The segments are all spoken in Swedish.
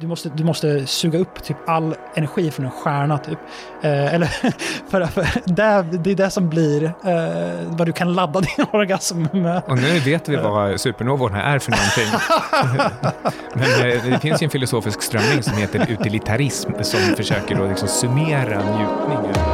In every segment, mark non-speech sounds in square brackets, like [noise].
Du måste, du måste suga upp typ all energi från en stjärna. Typ. Eh, eller [laughs] för, för det, det är det som blir eh, vad du kan ladda [laughs] din orgasm med. Och nu vet vi vad supernovorna är för någonting. [laughs] Men eh, det finns ju en filosofisk strömning som heter utilitarism som försöker då liksom summera njutning.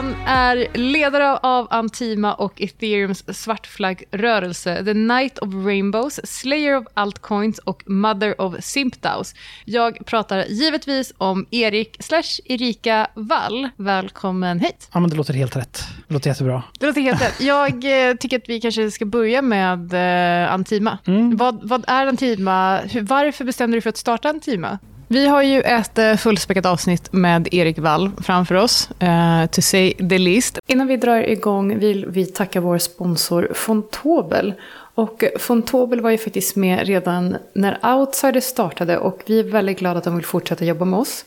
Han är ledare av Antima och Ethereums svartflaggrörelse, The Knight of Rainbows, Slayer of Altcoins och Mother of Simpdaus. Jag pratar givetvis om Erik slash Erika Wall. Välkommen hit. Ja, men det låter helt rätt. Det låter jättebra. Det låter helt rätt. Jag eh, tycker att vi kanske ska börja med eh, Antima. Mm. Vad, vad är Antima? Hur, varför bestämde du dig för att starta Antima? Vi har ju ett eh, fullspäckat avsnitt med Erik Wall framför oss, uh, to say the least. Innan vi drar igång vill vi tacka vår sponsor Fontobel. Och Fontobel var ju faktiskt med redan när Outsider startade och vi är väldigt glada att de vill fortsätta jobba med oss.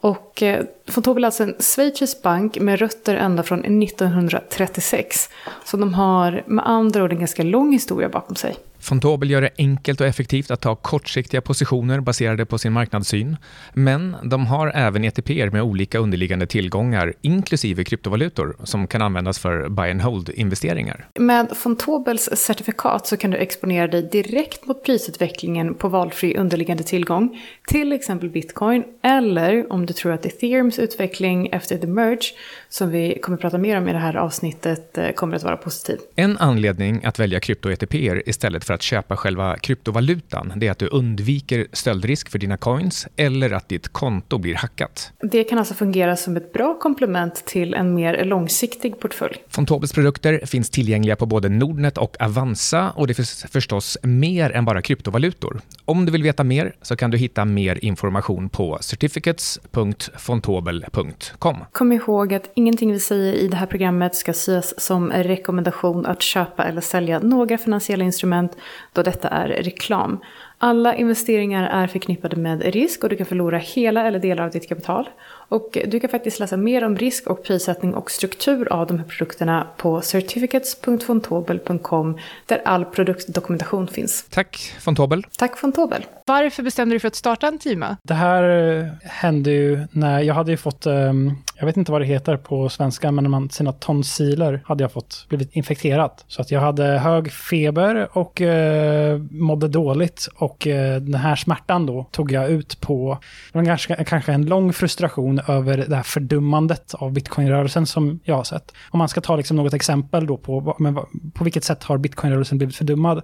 Och eh, Fontobel är alltså en schweizisk bank med rötter ända från 1936. Så de har med andra ord en ganska lång historia bakom sig. Fontobel gör det enkelt och effektivt att ta kortsiktiga positioner baserade på sin marknadssyn. Men de har även ETPer med olika underliggande tillgångar, inklusive kryptovalutor, som kan användas för buy and hold-investeringar. Med Fontobels certifikat så kan du exponera dig direkt mot prisutvecklingen på valfri underliggande tillgång, till exempel bitcoin, eller om du tror att ethereums utveckling efter the merge, som vi kommer att prata mer om i det här avsnittet, eh, kommer att vara positiv. En anledning att välja krypto-ETPer istället för att köpa själva kryptovalutan, det är att du undviker stöldrisk för dina coins eller att ditt konto blir hackat. Det kan alltså fungera som ett bra komplement till en mer långsiktig portfölj. Fontobels produkter finns tillgängliga på både Nordnet och Avanza och det finns förstås mer än bara kryptovalutor. Om du vill veta mer så kan du hitta mer information på certificates.fontobel.com. Kom ihåg att ingenting vi säger i det här programmet ska ses som en rekommendation att köpa eller sälja några finansiella instrument då detta är reklam. Alla investeringar är förknippade med risk och du kan förlora hela eller delar av ditt kapital. Och du kan faktiskt läsa mer om risk och prissättning och struktur av de här produkterna på certificates.fontobel.com där all produktdokumentation finns. Tack Fontobel. Tatack Fontobel. Varför bestämde du dig för att starta Antima? Det här eh, hände ju när jag hade ju fått, um, jag vet inte vad det heter på svenska, men när man, sina tonsiler hade jag fått blivit infekterat. Så att jag hade hög feber och uh, mådde dåligt. Och uh, den här smärtan då tog jag ut på, det var kanske, kanske en lång frustration över det här fördummandet av bitcoinrörelsen som jag har sett. Om man ska ta liksom något exempel då på, men, på vilket sätt har bitcoinrörelsen blivit fördummad.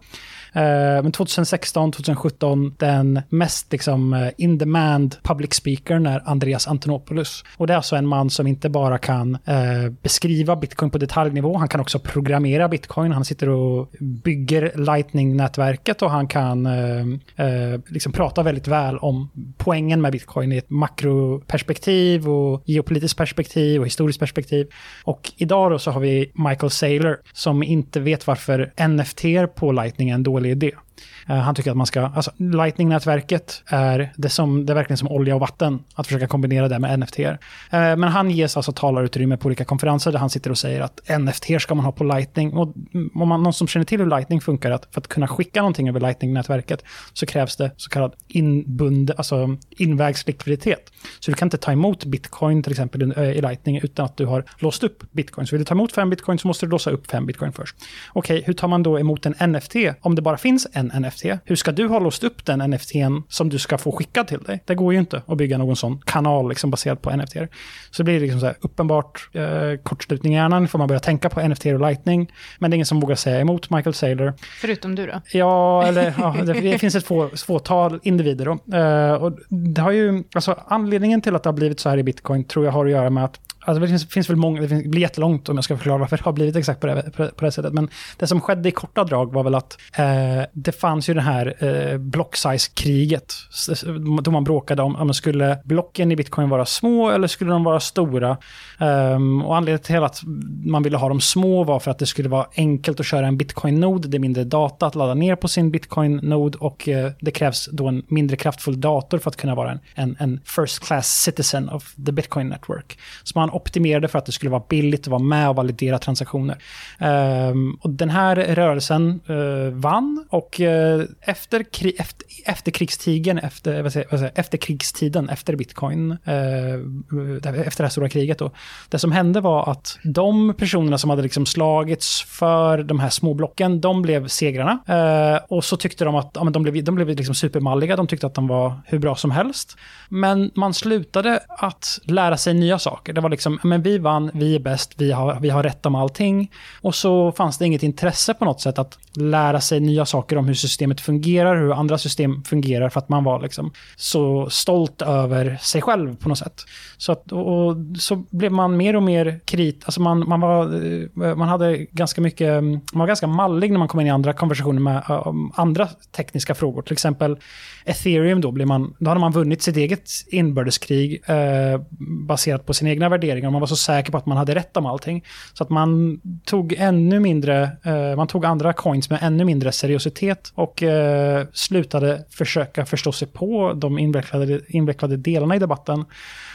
Eh, men 2016, 2017, den mest liksom eh, in demand public speakern är Andreas Antonopoulos. Och det är alltså en man som inte bara kan eh, beskriva bitcoin på detaljnivå, han kan också programmera bitcoin. Han sitter och bygger lightning-nätverket och han kan eh, eh, liksom prata väldigt väl om poängen med bitcoin i ett makroperspektiv och geopolitiskt perspektiv och historiskt perspektiv. Och idag då så har vi Michael Saylor som inte vet varför NFT på lightning är en dålig dålig idé. Eh, han tycker att man ska, alltså Lightning-nätverket är det, som, det är verkligen som olja och vatten att försöka kombinera det med NFT. Eh, men han ges alltså talarutrymme på olika konferenser där han sitter och säger att NFT ska man ha på Lightning. Och om man någon som känner till hur Lightning funkar, att för att kunna skicka någonting över Lightning-nätverket så krävs det så kallad inbund, alltså invägslikviditet. Så du kan inte ta emot bitcoin till exempel i eh, Lightning utan att du har låst upp bitcoin. Så vill du ta emot fem bitcoin så måste du låsa upp fem bitcoin först. Okej, okay, hur tar man då emot en NFT om det bara finns en NFT? Hur ska du ha låst upp den NFTn som du ska få skickad till dig? Det går ju inte att bygga någon sån kanal liksom baserad på NFT. Så det blir liksom så här uppenbart eh, kortslutning i hjärnan, får man börja tänka på NFT och Lightning. Men det är ingen som vågar säga emot Michael Saylor. Förutom du då? Ja, eller ja, det, det finns ett få, fåtal individer då. Eh, och det har ju, alltså anledningen till att det har blivit så här i bitcoin tror jag har att göra med att Alltså det finns, finns väl många, det, finns, det blir jättelångt om jag ska förklara varför det har blivit exakt på det, på, på det sättet. Men det som skedde i korta drag var väl att eh, det fanns ju det här eh, block size-kriget. Då man bråkade om, om skulle blocken i bitcoin vara små eller skulle de vara stora? Um, och anledningen till att man ville ha dem små var för att det skulle vara enkelt att köra en bitcoin-nod. Det är mindre data att ladda ner på sin bitcoin-nod och eh, det krävs då en mindre kraftfull dator för att kunna vara en, en, en first class citizen of the bitcoin network. Så man optimerade för att det skulle vara billigt att vara med och validera transaktioner. Ehm, och den här rörelsen eh, vann och eh, efter, kri efter, efter krigstiden, efter, vad säger, vad säger, efter krigstiden, efter bitcoin, eh, efter det här stora kriget då, det som hände var att de personerna som hade liksom slagits för de här små blocken, de blev segrarna. och så tyckte de att ja, men de blev, de blev liksom supermalliga, de tyckte att de var hur bra som helst. Men man slutade att lära sig nya saker. Det var liksom, Liksom, men vi vann, vi är bäst, vi har, vi har rätt om allting. Och så fanns det inget intresse på något sätt att lära sig nya saker om hur systemet fungerar, hur andra system fungerar, för att man var liksom så stolt över sig själv på något sätt. Så, att, och, så blev man mer och mer krit, alltså man, man, var, eh, man hade ganska mycket, mm, man var ganska mallig när man kom in i andra konversationer med eh, andra tekniska frågor. Till exempel ethereum då, blir man, då hade man vunnit sitt eget inbördeskrig eh, baserat på sina egna värderingar. Man var så säker på att man hade rätt om allting. Så att man tog ännu mindre, eh, man tog andra coins med ännu mindre seriositet och eh, slutade försöka förstå sig på de invecklade, invecklade delarna i debatten.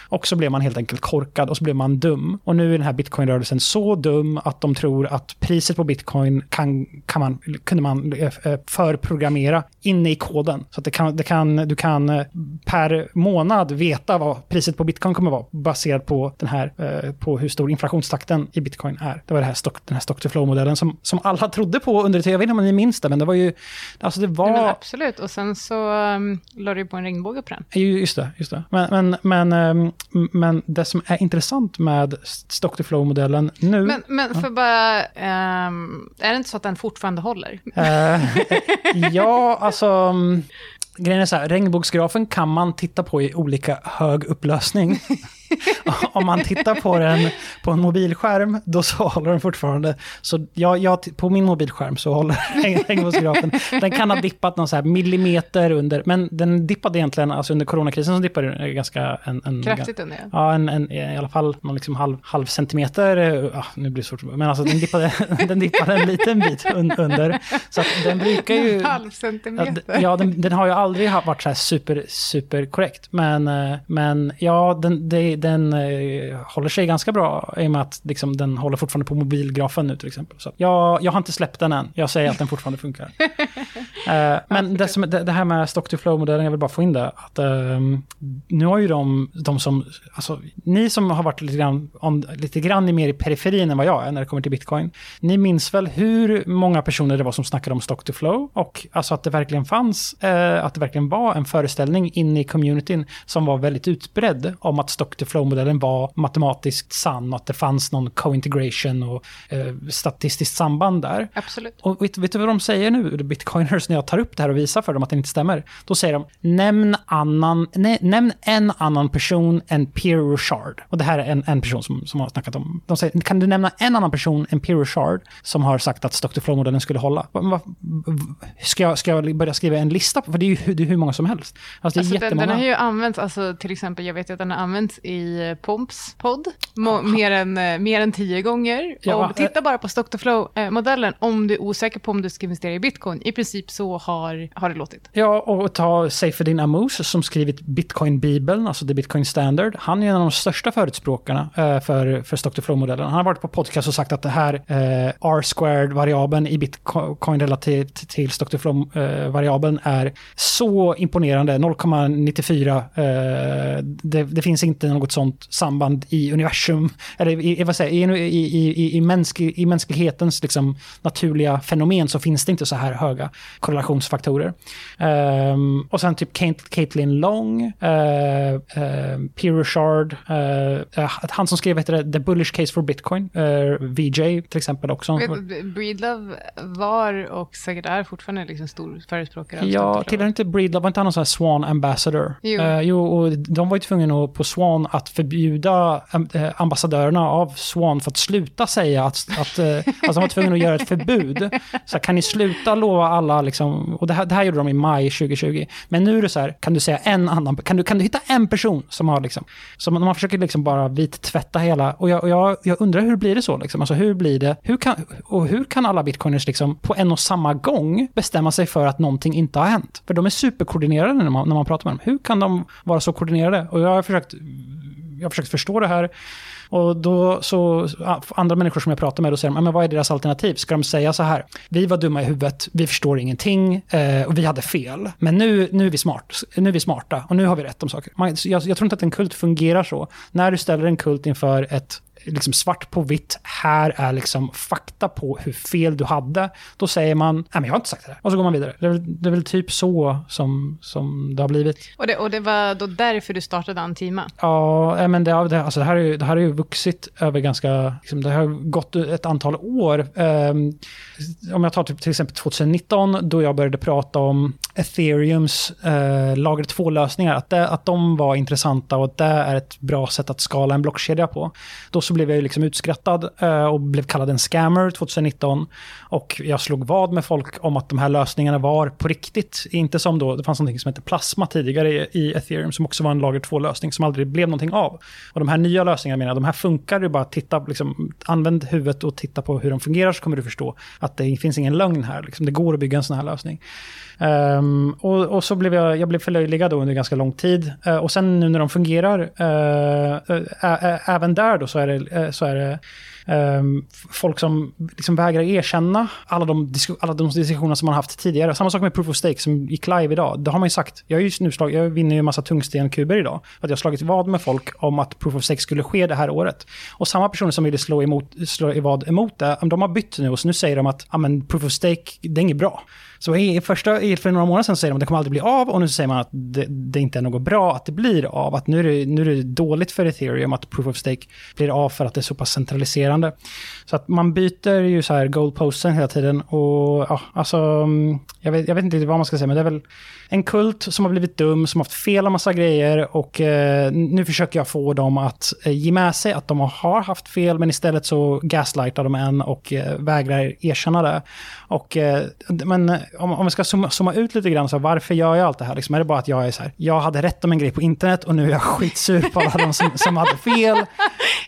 Och så blev man helt enkelt korkad och så blev man dum. Och nu är den här bitcoin-rörelsen så dum att de tror att priset på bitcoin kan, kan man, kunde man eh, eh, förprogrammera inne i koden. Så att det kan, det kan, du kan eh, per månad veta vad priset på bitcoin kommer vara baserat på, den här, på hur stor inflationstakten i bitcoin är. Det var det här stock, den här stock to flow-modellen som, som alla trodde på under det. Jag vet inte om ni minns det, men det var ju... Alltså det var... Ja, absolut, och sen så um, la du på en regnbåge på den. Just det, just det. Men, men, men um, men det som är intressant med stock to flow-modellen nu... Men, men för bara, um, är det inte så att den fortfarande håller? Uh, ja, alltså... Um, grejen är så här, regnbågsgrafen kan man titta på i olika hög upplösning. Om man tittar på den på en mobilskärm, då så håller den fortfarande. Så jag, jag, på min mobilskärm så håller regnbågsgrafen. Den kan ha dippat någon så millimeter under, men den dippade egentligen, alltså under coronakrisen så dippade den ganska... En, en, Kraftigt under? Ja, en, en, i alla fall någon liksom halv, halv centimeter. Ja, nu blir det svårt, men alltså den dippade, [laughs] den dippade en liten bit un, under. Så att den brukar ju... En halv centimeter? Ja, den, den, har ju aldrig varit så här super, super korrekt. Men, eh, men ja, den, det, den eh, håller sig ganska bra i och med att liksom, den håller fortfarande på mobilgrafen nu till exempel. Så jag, jag har inte släppt den än. Jag säger att den fortfarande funkar. [laughs] eh, men det, som, det, det, här med stock to flow-modellen, jag vill bara få in det. Att, eh, nu har ju de, de som, alltså, ni som har varit lite grann, om, lite grann mer i periferin än vad jag är när det kommer till bitcoin. Ni minns väl hur många personer det var som snackade om stock to flow och alltså att det verkligen fanns, eh, att det verkligen var en föreställning inne i communityn som var väldigt utbredd om att stock to flow-modellen var matematiskt sann och att det fanns någon co-integration och eh, statistiskt samband där. Absolut. Och vet, vet, du vad de säger nu, bitcoiners, när jag tar upp det här och visar för dem att det inte stämmer? Då säger de, nämn, annan, ne, nämn en annan person än Pierre Rochard. Och det här är en, en person som, som har snackat om, de säger, kan du nämna en annan person än Pierre Rochard som har sagt att stock to flow-modellen skulle hålla? Ska jag, ska jag börja skriva en lista? För det är ju det är hur många som helst. Alltså, alltså den, den, har ju använts, alltså, till exempel, jag vet ju att den har använts i Pomps podd mer, än, eh, mer än tio gånger. Ja, och titta bara på stock to flow-modellen om du är osäker på om du ska investera i bitcoin. I princip så har, har det låtit. Ja, och ta Seyfedin Amous som skrivit Bitcoin-bibeln, alltså The Bitcoin Standard. Han är en av de största förespråkarna eh, för, för stock to flow-modellen. Han har varit på podcast och sagt att det här eh, R-squared-variabeln i bitcoin relativt till stock to flow-variabeln eh, är så imponerande. 0,94. Eh, det, det finns inte något sånt samband i universum, eller i, vad säger, i, i, i, i, mänsk, i mänsklighetens liksom, naturliga fenomen så finns det inte så här höga korrelationsfaktorer. Um, och sen typ Caitlin Long, uh, uh, Pierre Richard, uh, han som skrev heter The Bullish Case for Bitcoin, VJ till exempel också. Breedlove var och säkert är fortfarande liksom stor förespråkare Ja, tillhör inte Breedlove, var inte han någon sån här Swan Ambassador? Jo. jo, och de var ju tvungna på Swan att förbjuda ambassadörerna av Swan för att sluta säga att, att alltså de var tvungna att göra ett förbud. Så kan ni sluta lova alla, liksom, Liksom, och det här, det här gjorde de i maj 2020. Men nu är det så här, kan du säga en annan, kan du, kan du hitta en person som har liksom, som man försöker liksom bara vittvätta hela, och jag, och jag, jag undrar hur blir det så liksom? Alltså hur blir det, hur kan, och hur kan alla bitcoiners liksom på en och samma gång bestämma sig för att någonting inte har hänt? För de är superkoordinerade när man, när man pratar med dem. Hur kan de vara så koordinerade? Och jag har försökt, jag har försökt förstå det här. Och då så, andra människor som jag pratar med, då säger de, men vad är deras alternativ? Ska de säga så här, vi var dumma i huvudet, vi förstår ingenting eh, och vi hade fel. Men nu, nu, är vi smart, nu är vi smarta och nu har vi rätt om saker. Man, jag, jag tror inte att en kult fungerar så. När du ställer en kult inför ett liksom svart på vitt, här är liksom fakta på hur fel du hade. Då säger man, nej men jag har inte sagt det där. Och så går man vidare. Det är, väl, det är väl typ så som, som det har blivit. Och det, och det var då därför du startade Antima? Ja, men det, det, alltså det, här, är, det här har ju vuxit över ganska, liksom, det har gått ett antal år. Um, om jag tar typ, till exempel 2019, då jag började prata om ethereums uh, lager 2-lösningar, att, att de var intressanta och att det är ett bra sätt att skala en blockkedja på. Då så blev jag liksom utskrattad eh, och blev kallad en scammer 2019. Och jag slog vad med folk om att de här lösningarna var på riktigt. Inte som då, det fanns något som hette plasma tidigare i, i ethereum som också var en lager 2-lösning som aldrig blev någonting av. Och de här nya lösningarna menar, de här funkar ju bara titta, liksom, använd huvudet och titta på hur de fungerar så kommer du förstå att det finns ingen lögn här. Liksom, det går att bygga en sån här lösning. Um, och, och, så blev jag, jag blev förlöjligad då under ganska lång tid. Uh, och sen nu när de fungerar, uh, uh, även där då så är det, så är det um, folk som liksom vägrar erkänna alla de, alla de diskussioner som man haft tidigare. Samma sak med Proof of Stake som gick live idag. Det har man ju sagt. Jag, är just nu slag, jag vinner ju en massa tungstenkuber idag. För att jag har slagit vad med folk om att Proof of Stake skulle ske det här året. Och samma personer som ville slå, emot, slå i vad emot det, de har bytt nu och så nu säger de att Proof of Stake, det är inget bra. Så i första, för några månader sedan säger de att det kommer aldrig bli av och nu säger man att det, det inte är något bra att det blir av. Att nu är det, nu är det dåligt för ethereum att proof of stake blir av för att det är så pass centraliserande. Så att man byter ju så här goalposten hela tiden och ja, alltså, mm, jag vet, jag vet inte vad man ska säga, men det är väl en kult som har blivit dum, som har haft fel om massa grejer och eh, nu försöker jag få dem att eh, ge med sig att de har haft fel, men istället så gaslightar de en och eh, vägrar erkänna det. Och, eh, men om, om vi ska zooma, zooma, ut lite grann, så varför gör jag allt det här? Liksom, är det bara att jag är så här, jag hade rätt om en grej på internet och nu är jag skitsur på alla de som, som hade fel. [laughs]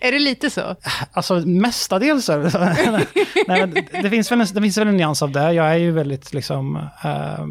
Är det lite så? Alltså mestadels. [laughs] Nej, det, finns väl en, det finns väl en nyans av det. Jag är ju väldigt liksom, äh,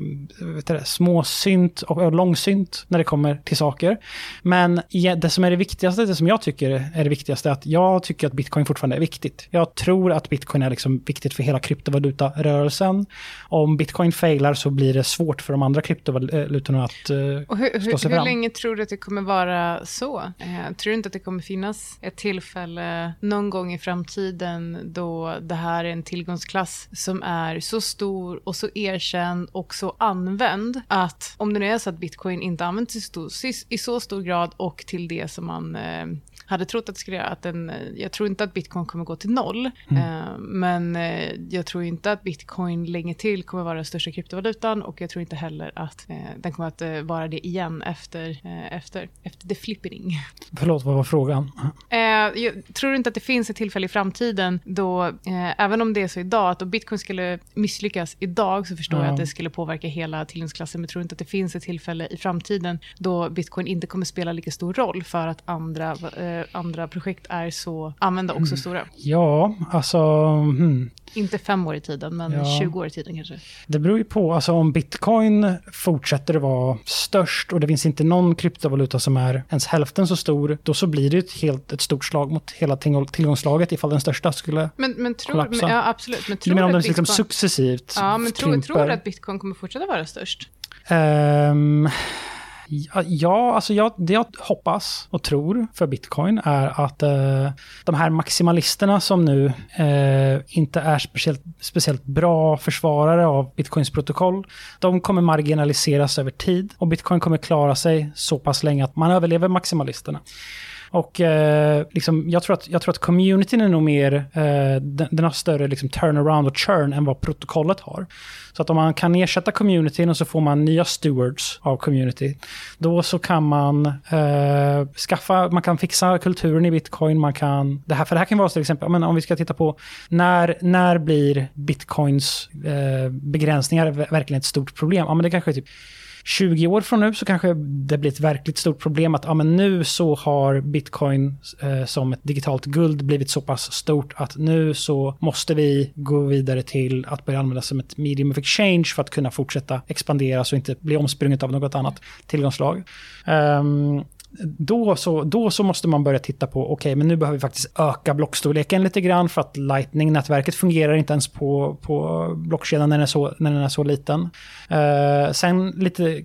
vet det, småsynt och långsynt när det kommer till saker. Men det som är det viktigaste, det som jag tycker är det viktigaste, är att jag tycker att bitcoin fortfarande är viktigt. Jag tror att bitcoin är liksom viktigt för hela kryptovalutarörelsen. Om bitcoin failar så blir det svårt för de andra kryptovalutorna att uh, och hur, slå sig hur, fram. Hur länge tror du att det kommer vara så? Uh, tror du inte att det kommer finnas ett tillfälle någon gång i framtiden då det här är en tillgångsklass som är så stor och så erkänd och så använd att om det nu är så att bitcoin inte används i, stor, i så stor grad och till det som man eh, hade trott att det skulle göra. Att den, eh, jag tror inte att bitcoin kommer gå till noll. Mm. Eh, men eh, jag tror inte att bitcoin länge till kommer vara den största kryptovalutan. Och jag tror inte heller att den kommer att vara det igen efter, efter, efter the flippening. Förlåt, vad var frågan? jag tror inte att det finns ett tillfälle i framtiden då, även om det är så idag, att om bitcoin skulle misslyckas idag så förstår mm. jag att det skulle påverka hela tillgångsklassen. Men jag tror inte att det finns ett tillfälle i framtiden då bitcoin inte kommer spela lika stor roll för att andra andra projekt är så använda och så mm. stora? Ja, alltså... Hmm. Inte fem år i tiden, men ja. 20 år i tiden kanske. Det beror ju på. Alltså om bitcoin fortsätter att vara störst och det finns inte någon kryptovaluta som är ens hälften så stor, då så blir det ett, helt, ett stort slag mot hela tillgångslaget ifall den största skulle men, men tror, kollapsa. Men, ja, absolut. Men tror du menar om den liksom successivt Ja, men tror, tror du att bitcoin kommer fortsätta vara störst? Um, Ja, alltså jag, det jag hoppas och tror för bitcoin är att eh, de här maximalisterna som nu eh, inte är speciellt, speciellt bra försvarare av bitcoins protokoll, de kommer marginaliseras över tid och bitcoin kommer klara sig så pass länge att man överlever maximalisterna. Och eh, liksom, jag, tror att, jag tror att communityn är nog mer, eh, den, den, har större liksom, turnaround och churn än vad protokollet har. Så att om man kan ersätta communityn och så får man nya stewards av community, då så kan man eh, skaffa, man kan fixa kulturen i bitcoin, man kan, det här, för det här kan vara till exempel, men om vi ska titta på när, när blir bitcoins eh, begränsningar verkligen ett stort problem? Ja, men det kanske är typ 20 år från nu så kanske det blir ett verkligt stort problem att ja, men nu så har bitcoin eh, som ett digitalt guld blivit så pass stort att nu så måste vi gå vidare till att börja använda som ett medium of exchange för att kunna fortsätta expandera så inte bli omsprunget av något annat tillgångslag. Um, då så, då så måste man börja titta på, okej, okay, men nu behöver vi faktiskt öka blockstorleken lite grann för att Lightning-nätverket fungerar inte ens på, på blockkedjan när den är så, när den är så liten. Uh, sen lite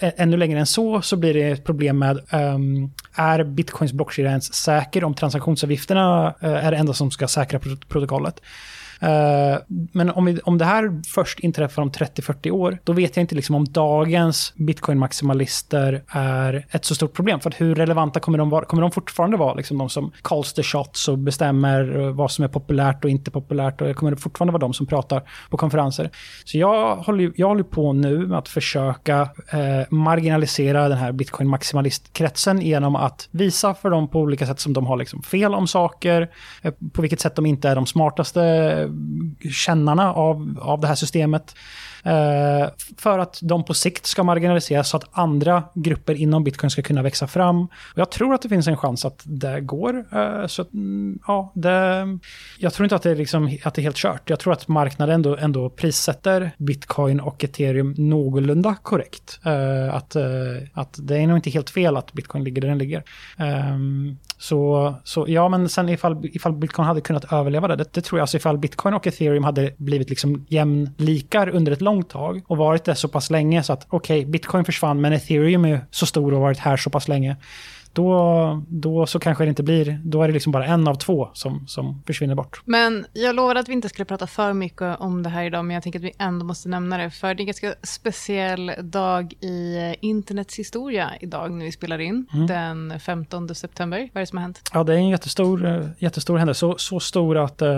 eh, ännu längre än så så blir det ett problem med, um, är bitcoins blockkedja ens säker om transaktionsavgifterna uh, är det enda som ska säkra protokollet? Eh, men om, vi, om det här först inträffar om 30-40 år, då vet jag inte liksom om dagens bitcoin-maximalister är ett så stort problem. För hur relevanta kommer de vara? Kommer de fortfarande vara liksom de som calls the shots och bestämmer eh, vad som är populärt och inte populärt? Och kommer det fortfarande vara de som pratar på konferenser? Så jag håller, jag håller på nu med att försöka eh, marginalisera den här bitcoin-maximalistkretsen genom att visa för dem på olika sätt som de har liksom fel om saker, eh, på vilket sätt de inte är de smartaste kännarna av, av det här systemet. Eh, för att de på sikt ska marginaliseras så att andra grupper inom bitcoin ska kunna växa fram. Och jag tror att det finns en chans att det går. Eh, så att, mm, ja, det, jag tror inte att det, är liksom, att det är helt kört. Jag tror att marknaden ändå, ändå prissätter bitcoin och ethereum någorlunda korrekt. Eh, att, eh, att det är nog inte helt fel att bitcoin ligger där den ligger. Ehm, så, så ja, men sen ifall, ifall bitcoin hade kunnat överleva det, det, det tror jag, alltså ifall bitcoin och ethereum hade blivit liksom jämlikar under ett långt tag och varit det så pass länge så att okej, okay, bitcoin försvann men ethereum är så stor och varit här så pass länge då, då så kanske det inte blir, då är det liksom bara en av två som, som försvinner bort. Men jag lovade att vi inte skulle prata för mycket om det här idag, men jag tänker att vi ändå måste nämna det, för det är en ganska speciell dag i internets historia idag när vi spelar in, mm. den 15 september. Vad är det som har hänt? Ja, det är en jättestor, jättestor händelse, så, så stor att eh,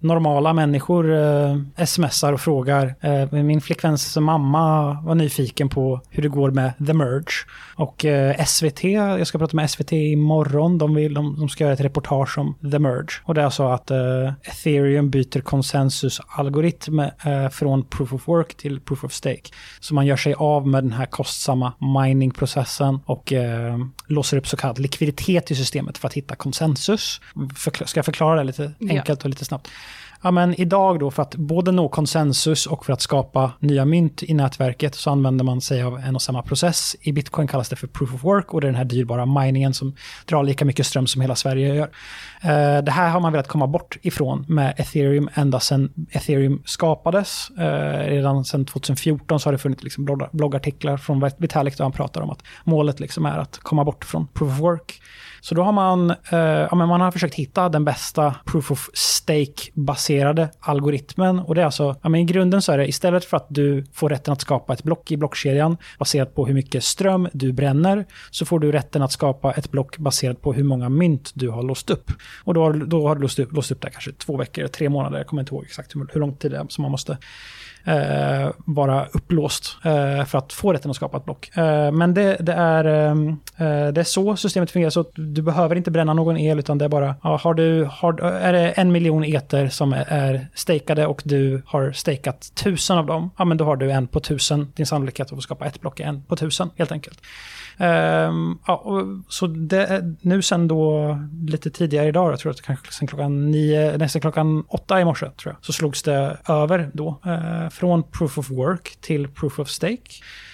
normala människor eh, smsar och frågar. Eh, min flickväns mamma var nyfiken på hur det går med The Merge. Och eh, SVT, jag ska prata med SVT imorgon. De, vill, de, de ska göra ett reportage om The Merge. Och det är alltså att uh, ethereum byter konsensusalgoritm uh, från proof of work till proof of stake. Så man gör sig av med den här kostsamma miningprocessen och uh, låser upp så kallad likviditet i systemet för att hitta konsensus. Förkla ska jag förklara det lite enkelt och lite snabbt? Ja, men idag då för att både nå konsensus och för att skapa nya mynt i nätverket så använder man sig av en och samma process. I bitcoin kallas det för proof of work och det är den här dyrbara miningen som drar lika mycket ström som hela Sverige gör. Eh, det här har man velat komma bort ifrån med ethereum ända sedan ethereum skapades. Eh, redan sedan 2014 så har det funnits liksom bloggartiklar från Vitalik där han pratar om att målet liksom är att komma bort från proof of work. Så då har man, eh, ja, men man har försökt hitta den bästa proof of stake-baserade algoritmen. Och det är alltså, ja, men i grunden så är det istället för att du får rätten att skapa ett block i blockkedjan baserat på hur mycket ström du bränner, så får du rätten att skapa ett block baserat på hur många mynt du har låst upp. Och då har, då har du låst upp, låst upp det kanske två veckor, tre månader, jag kommer inte ihåg exakt hur, hur lång tid det är som man måste eh, vara upplåst eh, för att få rätten att skapa ett block. Eh, men det, det är, ehm, eh, det är så systemet fungerar, så du behöver inte bränna någon el, utan det är bara, ja, har du, har, är det en miljon eter som är, är stakade och du har stakat tusen av dem, ja men då har du en på tusen, din sannolikhet att få skapa ett block är en på tusen helt enkelt. Um, ja, och, så det, nu sen då lite tidigare idag, jag tror att det kanske sen klockan nio, nästan klockan åtta i morse tror jag, så slogs det över då. eh, från proof of work till proof of stake.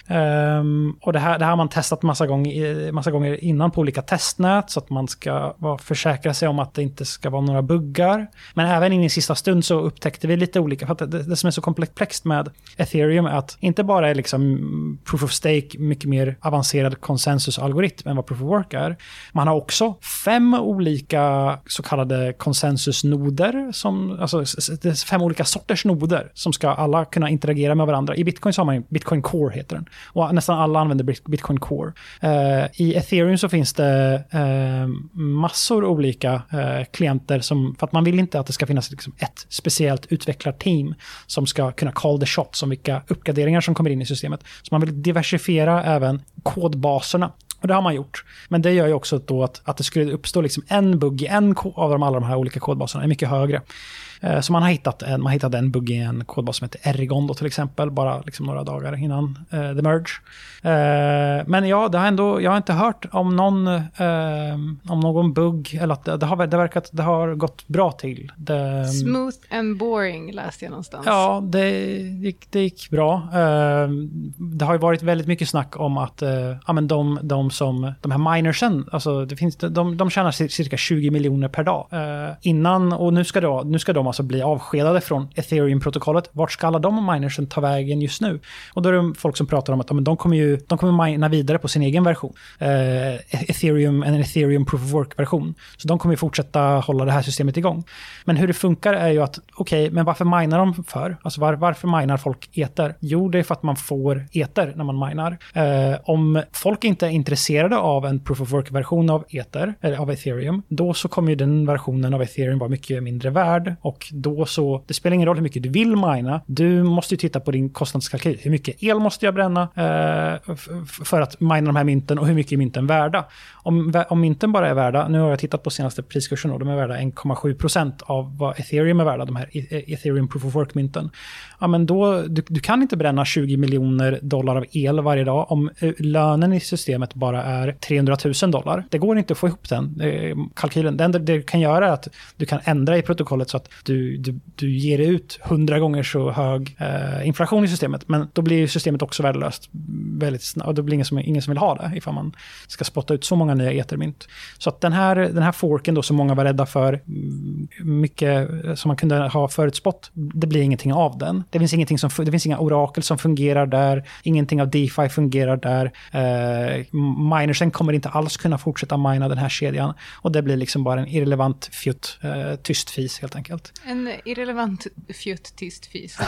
Um, och det här, det här har man testat massa gånger, massa gånger innan på olika testnät så att man ska försäkra sig om att det inte ska vara några buggar. Men även in i sista stund så upptäckte vi lite olika, för att det, det som är så komplext med ethereum är att inte bara är liksom proof of stake mycket mer avancerad konsensusalgoritm än vad proof of work är. Man har också fem olika så kallade konsensusnoder, som, alltså fem olika sorters noder som ska alla kunna interagera med varandra. I bitcoin så har man bitcoin core heter den. Och nästan alla använder bitcoin core. Eh, I ethereum så finns det uh, massor olika eh, klienter som, för att man vill inte att det ska finnas liksom ett speciellt utvecklarteam som ska kunna call the shots om vilka uppgraderingar som kommer in i systemet. Så man vill diversifiera även kodbaserna. Och det har man gjort. Men det gör ju också då att, att det skulle uppstå liksom en bugg i en av de, alla de här olika kodbaserna är mycket högre. Eh, så man har hittat en, man hittat en bugg i en kodbas som heter Erigon då till exempel, bara liksom några dagar innan uh, the merge. Uh, men ja, det har ändå, jag har inte hört om någon, uh, om någon bugg, eller att det, det har det verkat, det har gått bra till. Det, Smooth and boring läste jag någonstans. Ja, det gick, det gick bra. det har ju varit väldigt mycket snack om att ja, men de, de som, de här minersen, alltså det finns, de, de tjänar cirka 20 miljoner per dag. innan, och nu ska, då, nu ska de alltså bli avskedade från ethereum-protokollet. Vart ska alla de minersen ta vägen just nu? Och då är det folk som pratar om att de kommer ju de kommer mina vidare på sin egen version. Eh, e-, ethereum, en ethereum proof of work-version. Så de kommer ju fortsätta hålla det här systemet igång. Men hur det funkar är ju att, okej, okay, men varför minar de för? Alltså var, varför minar folk eter? Jo, det är för att man får eter när man minar. Eh, om folk inte är intresserade av en proof of work-version av eter, eller av ethereum, då så kommer ju den versionen av ethereum vara mycket mindre värd och då så, det spelar ingen roll hur mycket du vill mina. Du måste ju titta på din kostnadskalkyl. Hur mycket el måste jag bränna eh, för att mina de här mynten och hur mycket är mynten värda? Om, om mynten bara är värda, nu har jag tittat på senaste priskursen och de är värda 1,7 procent av vad ethereum är värda, de här e-, e-, ethereum proof of work-mynten. Ja, men då, du, du, kan inte bränna 20 miljoner dollar av el varje dag om eh, lönen i systemet bara är 300 000 dollar. Det går inte att få ihop den eh, kalkylen. Det enda du kan göra är att du kan ändra i protokollet så att du, du, du ger ut 100 gånger så hög eh, inflation i systemet. Men då blir systemet också värdelöst väldigt snabbt. Och då blir ingen som, ingen som vill ha det ifall man ska spotta ut så många nya etermynt. Så att den här, den här forken då som många var rädda för, mm, mycket som man kunde ha förutspått, det blir ingenting av den. Det finns, ingenting som, det finns inga orakel som fungerar där, ingenting av DeFi fungerar där. Eh, minersen kommer inte alls kunna fortsätta mina den här kedjan. Och det blir liksom bara en irrelevant fjutt, eh, tyst fis helt enkelt. En irrelevant fjutt, tyst fis. [laughs]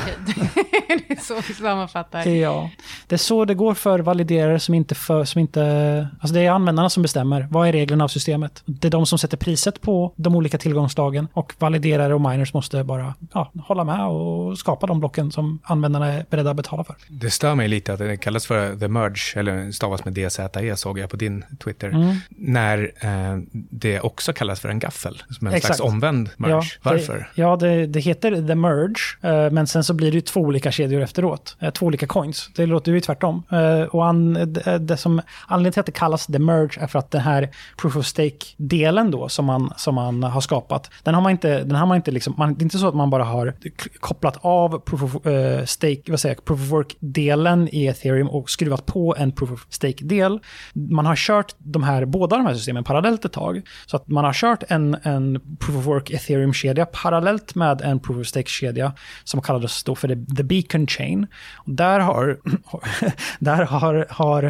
[laughs] Det är så vi sammanfattar. Ja, det är så det går för validerare som inte, för, som inte... Alltså det är användarna som bestämmer. Vad är reglerna av systemet? Det är de som sätter priset på de olika tillgångslagen och validerare och miners måste bara ja, hålla med och skapa de blocken som användarna är beredda att betala för. Det stör mig lite att det kallas för the merge, eller stavas med DZE såg jag på din Twitter, mm. när eh, det också kallas för en gaffel, som en Exakt. slags omvänd merge. Ja, Varför? Det, ja, det, det, heter the merge, eh, men sen så blir det ju två olika kedjor efteråt. Eh, två olika coins. Det låter ju tvärtom. Eh, och an, det, det som, anledningen till att det kallas the merge är för att den här proof of stake-delen då som man, som man har skapat, den har man inte, den har man inte liksom, man, det är inte så att man bara har kopplat av proof of uh, stake, vad säger proof of work-delen i ethereum och skruvat på en proof of stake-del. Man har kört de här, båda de här systemen parallellt ett tag. Så att man har kört en, en proof of work ethereum-kedja parallellt med en proof of stake-kedja som kallades då för the, the beacon chain. Och där har, [clears throat] där har, har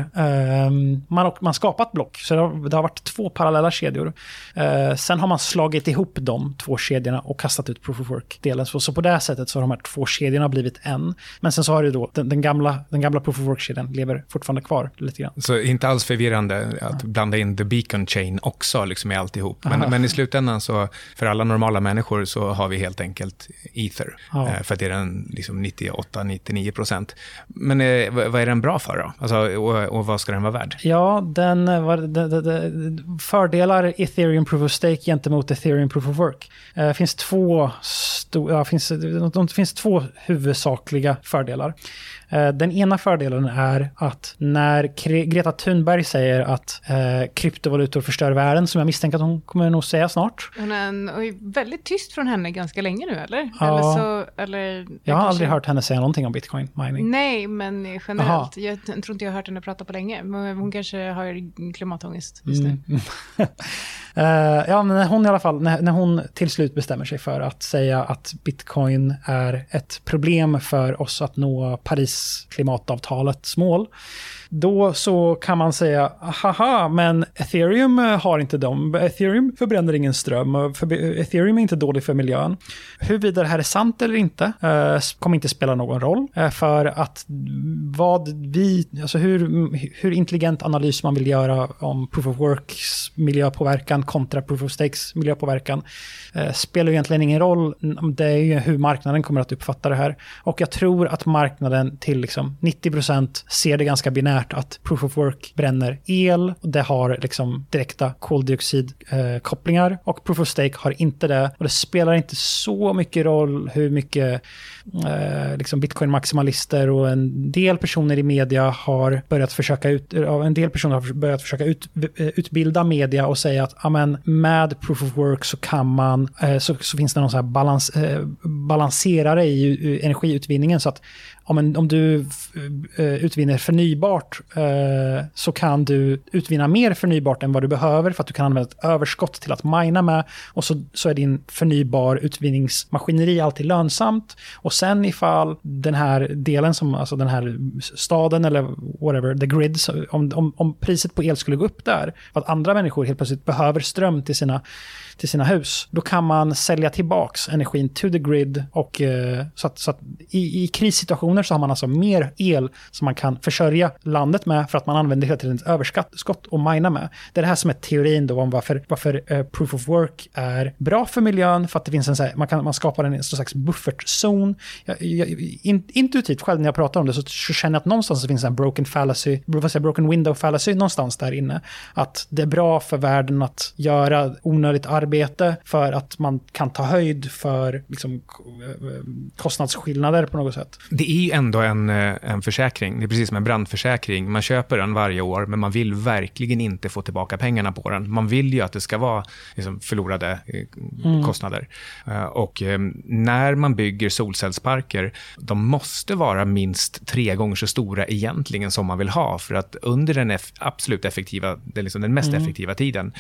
um, man, man skapat block, så det har, det har varit två parallella kedjor. Uh, sen har man slagit ihop de två kedjorna och kastat ut proof of work-delen. Så, så på det sättet så har de här två kedjorna blivit en. Men sen så har det då, den, den gamla, den gamla proof of work-kedjan lever fortfarande kvar lite grann. Så inte alls förvirrande att ja. blanda in the beacon chain också liksom i alltihop. Men, men i slutändan så, för alla normala människor så har vi helt enkelt ether. Ja. Eh, för att det är den liksom 98-99 procent. Men eh, vad är den bra för då? Alltså, och, och, vad ska den vara värd? Ja, den, den, den, fördelar ethereum proof of stake gentemot ethereum proof of work. Det eh, finns två, sto, ja, finns, det finns två huvudsakliga fördelar. Eh, den ena fördelen är att när Greta Thunberg säger att eh, kryptovalutor förstör världen, som jag misstänker att hon kommer nog säga snart. Hon är väldigt tyst från henne ganska länge nu, eller? Ja. eller, så, eller jag, jag har kanske... aldrig hört henne säga någonting om bitcoin mining. Nej, men generellt. Aha. Jag tror inte jag har hört henne prata på länge. Men hon kanske har klimatångest just nu. Mm. [laughs] uh, ja, men hon i alla fall, när, när hon till slut bestämmer sig för att säga att bitcoin är ett problem för oss att nå Paris klimatavtalets mål då så kan man säga, haha, men ethereum eh, har inte dem. Ethereum förbränner ingen ström. Ethereum är inte dålig för miljön. Huruvida det här är sant eller inte eh, kommer inte spela någon roll. Eh, för att vad vi, alltså hur, hur intelligent analys man vill göra om proof of works miljöpåverkan kontra proof of stakes miljöpåverkan eh, spelar egentligen ingen roll. Det är ju hur marknaden kommer att uppfatta det här. Och jag tror att marknaden till liksom 90% ser det ganska binärt primärt att Proof of Work bränner el. och Det har liksom direkta koldioxidkopplingar eh, och Proof of Stake har inte det. Och det spelar inte så mycket roll hur mycket eh, liksom bitcoin-maximalister och en del personer i media har börjat försöka ut, en del personer har börjat försöka ut, eh, utbilda media och säga att amen, med proof of work så kan man, eh, så, så, finns det någon så här balans, eh, balanserare i energiutvinningen så att om, om du eh, utvinner förnybart eh, så kan du utvinna mer förnybart än vad du behöver för att du kan använda ett överskott till att mina med och så, så är din förnybar utvinningsmaskineri alltid lönsamt. Och sen ifall den här delen, som, alltså den här staden eller whatever, the grid, om, om, om priset på el skulle gå upp där, för att andra människor helt plötsligt behöver ström till sina till sina hus. Då kan man sälja tillbaks energin to the grid och eh, så att, så att i, i krissituationer så har man alltså mer el som man kan försörja landet med för att man använder hela tiden ett överskott och mina med. Det är det här som är teorin då om varför, varför eh, proof of work är bra för miljön, för att det finns en så här, man, kan, man skapar en slags buffertzon. Jag, jag, in, intuitivt själv när jag pratar om det så, så känner jag att någonstans så finns en broken fallacy, vad säger, broken window fallacy någonstans där inne. Att det är bra för världen att göra onödigt arbete arbete för att man kan ta höjd för liksom, kostnadsskillnader på något sätt. Det är ju ändå en, eh, en försäkring. Det är precis som en brandförsäkring. Man köper den varje år, men man vill verkligen inte få tillbaka pengarna på den. Man vill ju att det ska vara liksom, förlorade eh, mm. kostnader. Och när man bygger solcellsparker, de måste vara minst tre gånger så stora egentligen som man vill ha, för att under den absolut effektiva, det liksom den mest mm. effektiva tiden,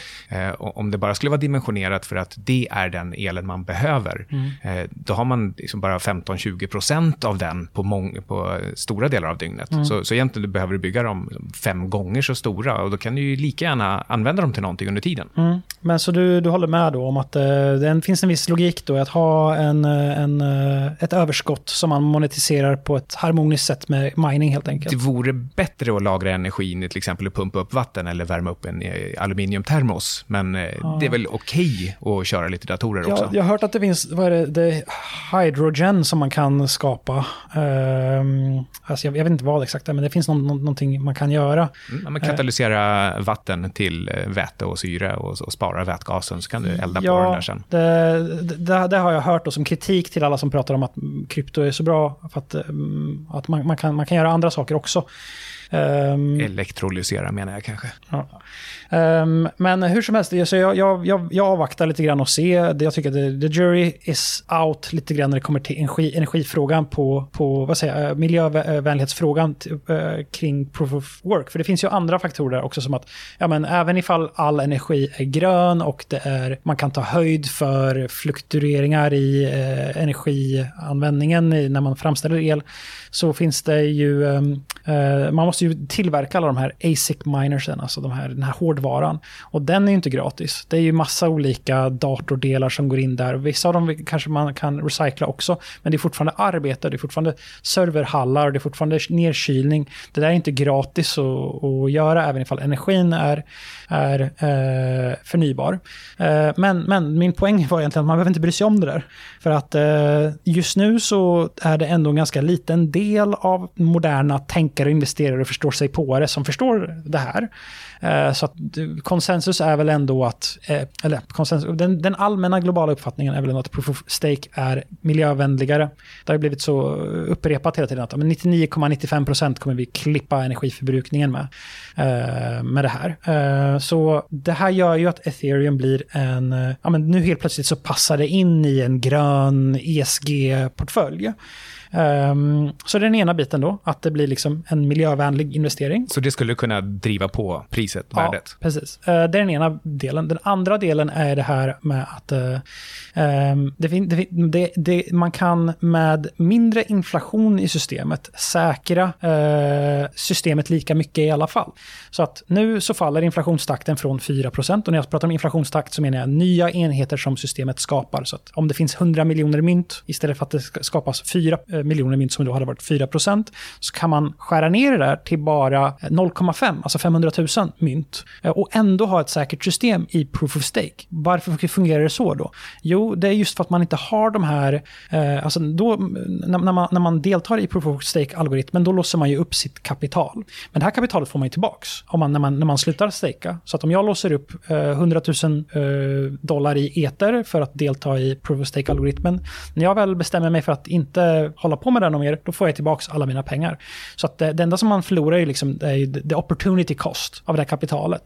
om det bara skulle vara dimensionerat dimensionerat för att det är den elen man behöver. Mm. Eh, då har man liksom bara 15-20% av den på, mång, på stora delar av dygnet. Mm. Så, så egentligen behöver du bygga dem fem gånger så stora och då kan du ju lika gärna använda dem till någonting under tiden. Mm. Men så du, du håller med då om att eh, det finns en viss logik då i att ha en, eh, en, eh, ett överskott som man monetiserar på ett harmoniskt sätt med mining helt enkelt? Det vore bättre att lagra energin till exempel att pumpa upp vatten eller värma upp en aluminiumtermos. Men ja. det är väl okej okej okay att köra lite datorer ja, också. Jag har hört att det finns, vad är det, det hydrogen som man kan skapa. Um, alltså jag, jag, vet inte vad exakt det är, men det finns någon, någonting man kan göra. Mm, man katalysera uh, vatten till uh, väte och syre och, och spara vätgasen, så kan du elda ja, på den där sen. Det, det, det har jag hört då, som kritik till alla som pratar om att krypto är så bra, för att, um, att man, man, kan, man kan göra andra saker också. Um, Elektrolysera menar jag kanske. Ja. Um, men hur som helst, så jag, jag, jag, jag avvaktar lite grann och ser. Jag tycker att the, jury is out lite grann när det kommer till energi, energifrågan på, på vad säger jag, miljövänlighetsfrågan uh, kring proof of work. För det finns ju andra faktorer också som att ja, men även ifall all energi är grön och det är, man kan ta höjd för fluktueringar i uh, energianvändningen i, när man framställer el så finns det ju, ehm, eh, man måste ju tillverka alla de här ASIC minersen, alltså de här, den här hårdvaran. Och den är ju inte gratis. Det är ju massa olika datordelar som går in där. Vissa av dem kanske man kan recycla också, men det är fortfarande arbete, det är fortfarande serverhallar, det är fortfarande nedkylning. Det där är inte gratis att, att göra, även ifall energin är, är eh, förnybar. Eh, men, men min poäng var egentligen att man behöver inte bry sig om det där. För att eh, just nu så är det ändå en ganska liten del av moderna tänkare och investerare förstår sig på det som förstår det här. Eh, så att konsensus är väl ändå att, eh, eller konsensus, den, den, allmänna globala uppfattningen är väl ändå att proof of stake är miljövänligare. Det har ju blivit så eh, upprepat hela tiden att 99,95% kommer vi klippa energiförbrukningen med, med det här. Så det här gör ju att ethereum blir en, ja men nu helt plötsligt så passar det in i en grön ESG-portfölj. Um, så det är den ena biten då, att det blir liksom en miljövänlig investering. Så det skulle kunna driva på priset, ja, värdet? precis. Uh, det är den ena delen. Den andra delen är det här med att uh, um, det, det, det, man kan med mindre inflation i systemet säkra uh, systemet lika mycket i alla fall. Så att nu så faller inflationstakten från 4 och när jag pratar om inflationstakt så menar jag nya enheter som systemet skapar. Så att om det finns 100 miljoner mynt istället för att det skapas 4 miljoner mynt som då hade varit 4% så kan man skära ner det där till bara 0,5, alltså 500 000 mynt eh, och ändå ha ett säkert system i proof of stake. Varför fungerar det så då? Jo, det är just för att man inte har de här, eh, alltså då, när, när, man, när man deltar i proof of stake-algoritmen, då låser man ju upp sitt kapital. Men det här kapitalet får man ju tillbaks om man, när, man, när man slutar staka. Så att om jag låser upp eh, 100 000 eh, dollar i eter för att delta i proof of stake-algoritmen, när jag väl bestämmer mig för att inte hålla på med det mer, då får jag tillbaka alla mina pengar. Så att det, det enda som man förlorar är liksom är the opportunity cost av det här kapitalet.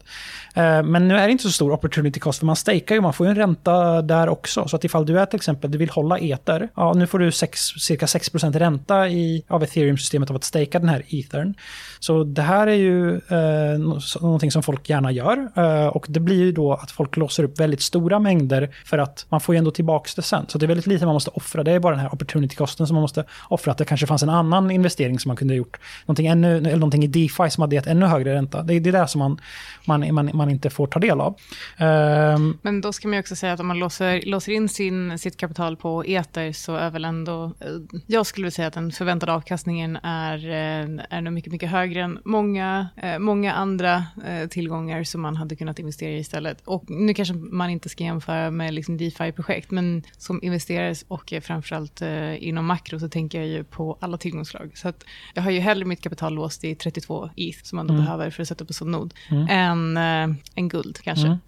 Eh, men nu är det inte så stor opportunity cost, för man stakar ju, man får ju en ränta där också. Så att ifall du är till exempel, du vill hålla eter, ja nu får du sex, cirka 6% ränta i, av ethereum-systemet av att staka den här ethern. Så det här är ju eh, någonting som folk gärna gör. Eh, och det blir ju då att folk låser upp väldigt stora mängder för att man får ju ändå tillbaka det sen. Så det är väldigt lite man måste offra. Det är bara den här opportunity-kosten som man måste offra. Att det kanske fanns en annan investering som man kunde ha gjort. Någonting, ännu, eller någonting i DeFi som hade gett ännu högre ränta. Det är det där som man, man, man, man inte får ta del av. Um, Men då ska man ju också säga att om man låser, låser in sin, sitt kapital på eter så är väl ändå, eh, jag skulle vilja säga att den förväntade avkastningen är, eh, är nog mycket, mycket högre än många, eh, många andra tillgångar som man hade kunnat investera i istället. Och nu kanske man inte ska jämföra med liksom DeFi-projekt, men som investerare och framförallt inom makro så tänker jag ju på alla tillgångsslag. Så att jag har ju hellre mitt kapital låst i 32 ETH som man då mm. behöver för att sätta upp en sån nod, mm. än, äh, än guld kanske. Mm.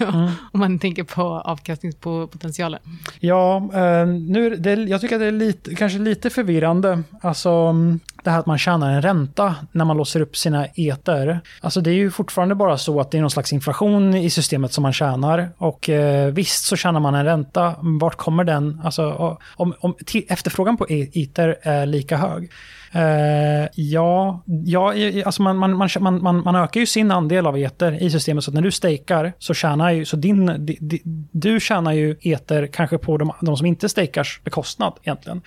[laughs] mm. Om man tänker på avkastningspotentialen. Ja, eh, nu, det, jag tycker att det är lite, kanske lite förvirrande. Alltså mm, det här att man tjänar en ränta när man låser upp sina eter. Alltså det är ju fortfarande bara så att det är någon slags inflation i systemet som man tjänar. Och eh, visst så tjänar man en ränta. Vart kommer den? Alltså om, om efterfrågan på e-, eter är lika hög Uh, ja, ja alltså man, man, man, man, man ökar ju sin andel av eter i systemet. Så att när du stakar så tjänar ju, så din, di, di, du tjänar ju eter kanske på de, de som inte stakars bekostnad egentligen.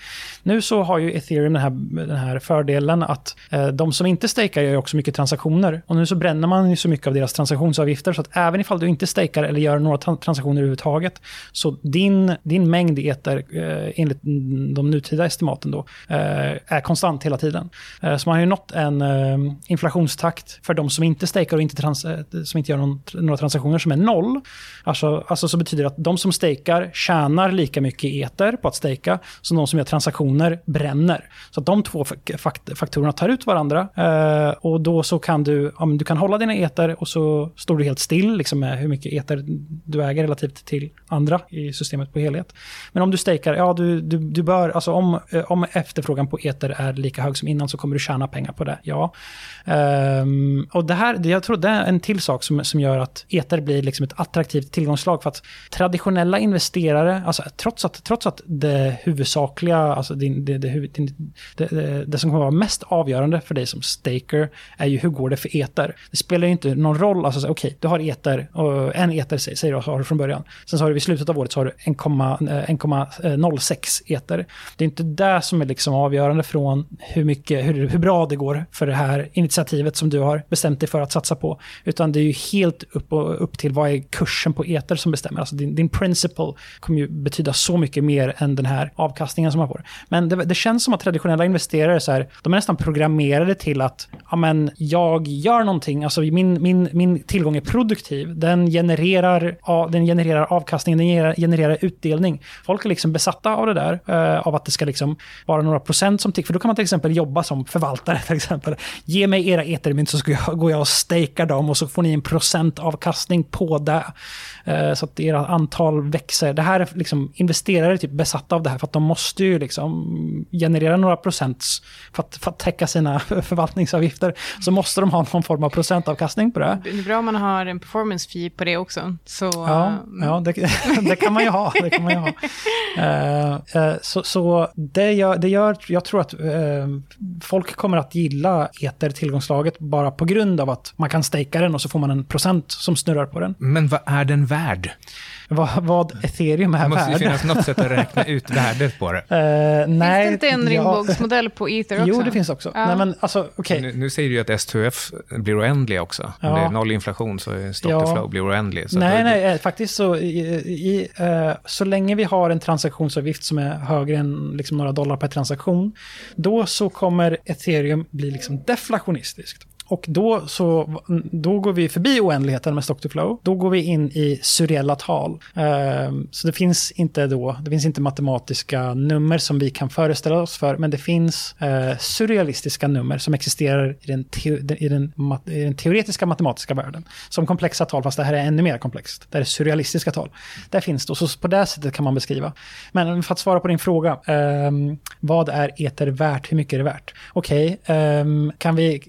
Nu så har ju ethereum den här, den här fördelen att uh, de som inte stakar gör också mycket transaktioner. Och nu så bränner man ju så mycket av deras transaktionsavgifter så att även ifall du inte stakar eller gör några transaktioner överhuvudtaget så din, din mängd eter uh, enligt de nutida estimaten då är konstant hela tiden. Eh, så man har ju nått en eh, inflationstakt för de som inte stakar och inte trans, eh, som inte gör någon, några transaktioner som är noll. Alltså, alltså så betyder det att de som stakar tjänar lika mycket eter på att staka som de som gör transaktioner bränner. Så att de två faktorerna tar ut varandra och då så kan du, ja, du kan hålla dina eter och så står du helt still liksom med hur mycket eter du äger relativt till andra i systemet på helhet. Men om du stakar, ja du, du, du bör, alltså om, om efterfrågan på eter är lika hög som innan så kommer du tjäna pengar på det. Ja. Um, och det här, jag tror det är en till sak som, som gör att eter blir liksom ett attraktivt tillgångslag. För att traditionella investerare, alltså trots att, trots att det huvudsakliga, alltså det, det, det, det, det som kommer vara mest avgörande för dig som staker är ju hur går det för eter. Det spelar ju inte någon roll, alltså okej, okay, du har eter, och en eter säger du har du från början. Sen så har du vid slutet av året så har du 1,06 eh, eh, eter. Det är inte det som är liksom avgörande från hur mycket, hur, hur bra det går för det här initiativet som du har bestämt dig för att satsa på. Utan det är ju helt upp, och, upp till vad är kursen på eter som bestämmer. Alltså din, din principle kommer ju betyda så mycket mer än den här avkastningen som man får. Men det, det känns som att traditionella investerare så här, de är nästan programmerade till att ja, men, jag gör någonting, alltså min, min, min tillgång är produktiv, den genererar, den genererar avkastning, den genererar, genererar utdelning. Folk är liksom besatta av det där, eh, av att det ska liksom vara några procent som tickar. För då kan man till exempel exempel jobba som förvaltare [laughs] till exempel. Ge mig era etermynt så ska jag, går jag och stakar dem och så får ni en procentavkastning på det. Eh, så att era antal växer. Det här är liksom investerare typ besatta av det här för att de måste ju liksom generera några procent för att, för att täcka sina [laughs] förvaltningsavgifter. Så måste de ha någon form av procentavkastning på det. Det är bra om man har en performance fee på det också. Så, ja, mm. ja det, [laughs] det, kan man ju ha. Det kan man ju ha. Uh, uh, så så det, gör, det gör, jag tror att uh, folk kommer att gilla eter tillgångslaget bara på grund av att man kan stejka den och så får man en procent som snurrar på den. Men vad är den värd? Vad, vad ethereum är värd? Det måste ju finnas något sätt att räkna ut [laughs] värdet på det. Uh, nej, finns det inte en ringbågsmodell på Ether också? Jo, det finns också. Ja. Nej, men alltså, okay. nu, nu, säger du ju att S2F blir oändliga också. Om ja. det är noll inflation så är stock ja. flow blir oändlig. nej, nej, faktiskt så, i, i, uh, så länge vi har en transaktionsavgift som är högre än liksom, några dollar per transaktion, då så kommer ethereum bli liksom deflationistiskt. Och då, så, då går vi förbi oändligheten med stock to flow. Då går vi in i surreella tal. Uh, så det finns inte då, det finns inte matematiska nummer som vi kan föreställa oss för, men det finns uh, surrealistiska nummer som existerar i den, te, i, den, i den, teoretiska matematiska världen. Som komplexa tal, fast det här är ännu mer komplext. Det är surrealistiska tal. Där finns det, och så på det sättet kan man beskriva. Men för att svara på din fråga, ehm, vad är eter värt? Hur mycket är det värt? Okej, okay, um, kan vi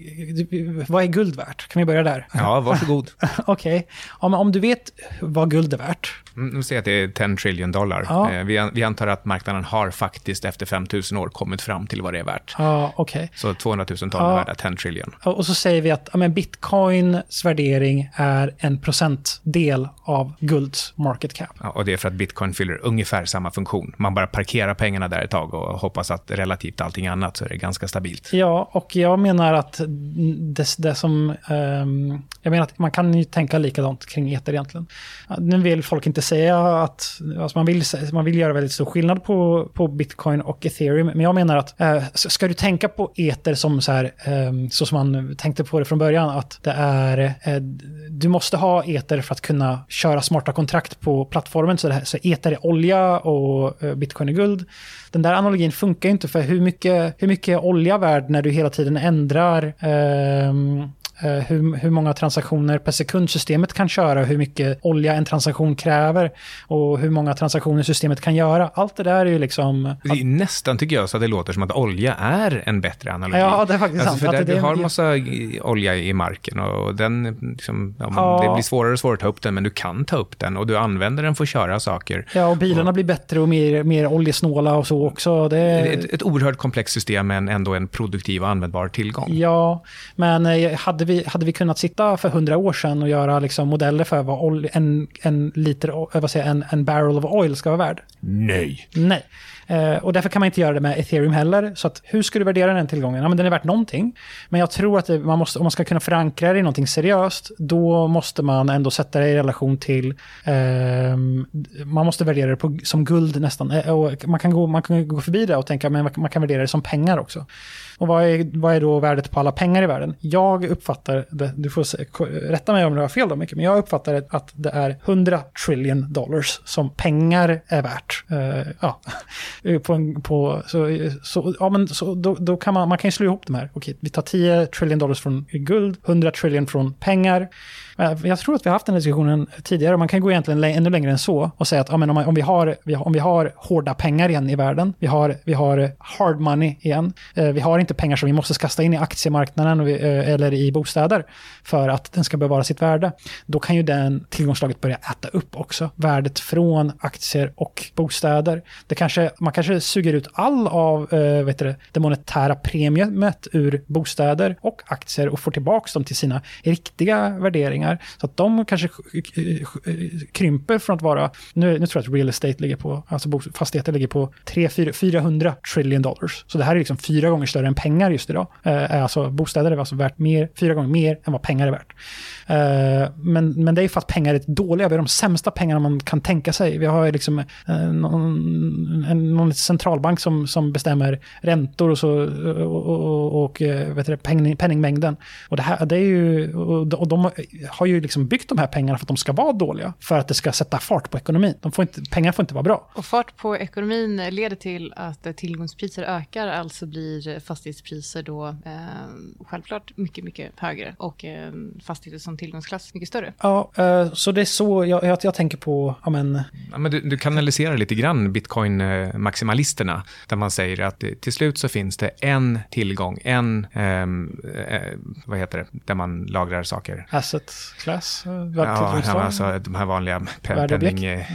vad är guld värt? Kan vi börja där? Ja, varsågod. [laughs] Okej. Okay. Om, om du vet vad guld är värt. Mm, nu säger att det är 10 trillion dollar. Ja. Eh, vi, vi, antar att marknaden har faktiskt efter 5000 år kommit fram till vad det är värt. Ja, okay. Så 200 000 ton ja. är värda 10 trillion. Och så säger vi att ja, men bitcoins värdering är en procentdel av gulds market cap. Ja, och det är för att bitcoin fyller ungefär samma funktion. Man bara parkerar pengarna där ett tag och hoppas att relativt allting annat så är det ganska stabilt. Ja, och jag menar att det, det som... Um, jag menar att man kan ju tänka likadant kring eter egentligen. Nu vill folk inte säga att... Alltså man, vill, man vill göra väldigt stor skillnad på, på bitcoin och ethereum. Men jag menar att uh, ska du tänka på eter som så här, um, så som man tänkte på det från början, att det är... Uh, du måste ha eter för att kunna köra smarta kontrakt på plattformen. Så, det här, så eter är olja och uh, bitcoin är guld. Den där analogin funkar ju inte för hur mycket, hur mycket är olja värd när du hela tiden ändrar Eh, hur, hur många transaktioner per sekund systemet kan köra, hur mycket olja en transaktion kräver och hur många transaktioner systemet kan göra. Allt det där är ju liksom... Det är nästan, tycker jag, så att det låter som att olja är en bättre analogi. Ja, det är faktiskt alltså, sant. För där, du har massa olja i marken och den, liksom, ja, ja. det blir svårare och svårare att ta upp den, men du kan ta upp den och du använder den för att köra saker. Ja, och bilarna och, blir bättre och mer, mer oljesnåla och så också. Det är ett, ett oerhört komplext system, men ändå en produktiv och användbar tillgång. Ja, men eh, hade vi, hade vi kunnat sitta för hundra år sedan och göra liksom modeller för vad en, en liter, eh, vad säger, en, en barrel of oil ska vara värd? Nej. Nej. Eh, och därför kan man inte göra det med ethereum heller. Så att, hur ska du värdera den tillgången? Ja, men den är värt någonting. Men jag tror att det, man måste, om man ska kunna förankra det i någonting seriöst, då måste man ändå sätta det i relation till... Eh, man måste värdera det på, som guld nästan. Eh, man, kan gå, man kan gå förbi det och tänka men man kan värdera det som pengar också. Och vad är, vad är då värdet på alla pengar i världen? Jag uppfattar, det, du får se, rätta mig om du har fel då mycket, men jag uppfattar att det är 100 trillion dollars som pengar är värt. Uh, ja, [laughs] eh, på, en, på, så, så, ja, men så, då, då kan man, man kan ju slå ihop de här. Okej, vi tar 10 trillion dollars från guld, 100 trillion från pengar. Eh, jag tror att vi har haft den diskussionen tidigare. Man kan gå egentligen ännu längre än så och säga att ja, men om, om, vi har, om vi har hårda pengar igen i världen, vi har, vi har hard money igen, eh, vi har inte pengar som vi måste kasta in i aktiemarknaden eh, eller i bostäder för att den ska bevara sitt värde, då kan ju den tillgångslaget börja äta upp också värdet från aktier och bostäder. Det kanske, man kanske suger ut all av eh, vet du, det monetära premiumet ur bostäder och aktier och får tillbaka dem till sina riktiga värderingar värderingar. Så att de kanske krymper från att vara, nu, nu tror jag att real estate ligger på, alltså fastigheter ligger på 300-400 trillion dollars. Så det här är liksom fyra gånger större än pengar just idag. Eh, alltså bostäder är alltså värt mer, fyra gånger mer än vad pengar är värt. Eh, men, men det är för att pengar är dåliga, vi har de sämsta pengarna man kan tänka sig. Vi har liksom eh, någon, en, någon centralbank som, som bestämmer räntor och, så, och, och, och eh, vet du, penning, penningmängden. Och det, här, det är ju, och de, och de har ju liksom byggt de här pengarna för att de ska vara dåliga. För att det ska sätta fart på ekonomin. De får inte, pengar får inte vara bra. Och fart på ekonomin leder till att tillgångspriser ökar, alltså blir fastighetspriser då eh, självklart mycket, mycket högre och eh, fastigheter som tillgångsklass mycket större. Ja, eh, så det är så jag, jag, jag tänker på, ja men... Ja, men du, du kanaliserar lite grann bitcoin-maximalisterna, där man säger att till slut så finns det en tillgång, en, ehm, eh, vad heter det, där man lagrar saker. Asset class? Ja, ja, alltså de här vanliga pe- penning... Eh,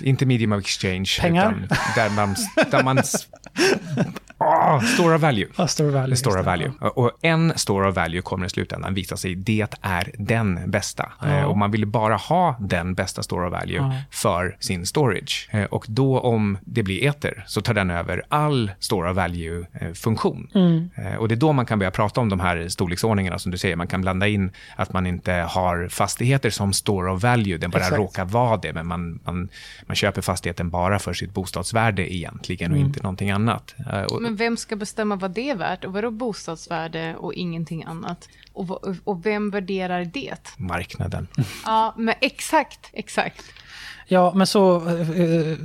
[laughs] inte medium of exchange. Pengar? Utan där man... Där man [laughs] Oh, store of value. Ah, store of value. Store of value. Och en store of value kommer i slutändan visa sig, det är den bästa. Ja. Och man vill bara ha den bästa store of value Ja. för sin storage. Eh, Och då om det blir ether så tar den över all store of value-funktion. Mm. Eh, Och det är då man kan börja prata om de här storleksordningarna som du säger. Man kan blanda in att man inte har fastigheter som store of value, den bara Exakt. råkar vara det, men man, man, man köper fastigheten bara för sitt bostadsvärde egentligen och Mm. inte någonting annat. Men vem ska bestämma vad det är värt? Och vadå bostadsvärde och ingenting annat? Och, och vem värderar det? marknaden. Ja, men exakt, exakt. Ja, men så eh, eh,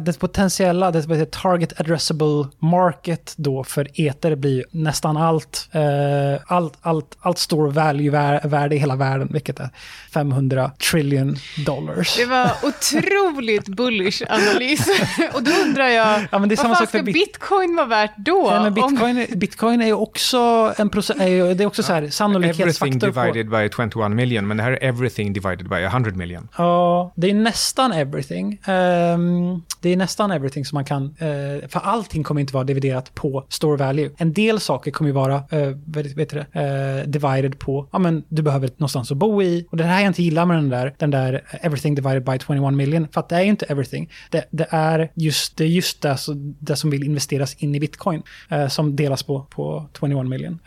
det potentiella, det target addressable market då för eter blir ju nästan allt, eh, allt, allt, allt store value-värde i hela världen, vilket är 500 trillion dollars. Det var otroligt bullish analys. [laughs] Och då undrar jag, Ja, men det är samma vad fan sak för ska bit- bitcoin vara värt då? Ja, men Om- bitcoin, bitcoin är ju också en ju, det är också så här Everything sannolikhetsfaktor på... divided by 21 million, men det här är everything divided by 100 million. Ja, det är nästan everything. Um, det är nästan everything som man kan... uh, för allting kommer inte vara dividerat på store value. En del saker kommer ju vara eh, uh, vet, vet du det, uh, divided på, ja men du behöver någonstans att bo i. Och det här jag inte gillar med den där, den där everything divided by 21 million. För att det är ju inte everything. Det, det är just det, är just det, så, det som vill investeras in i bitcoin uh, som delas på, på 21 million.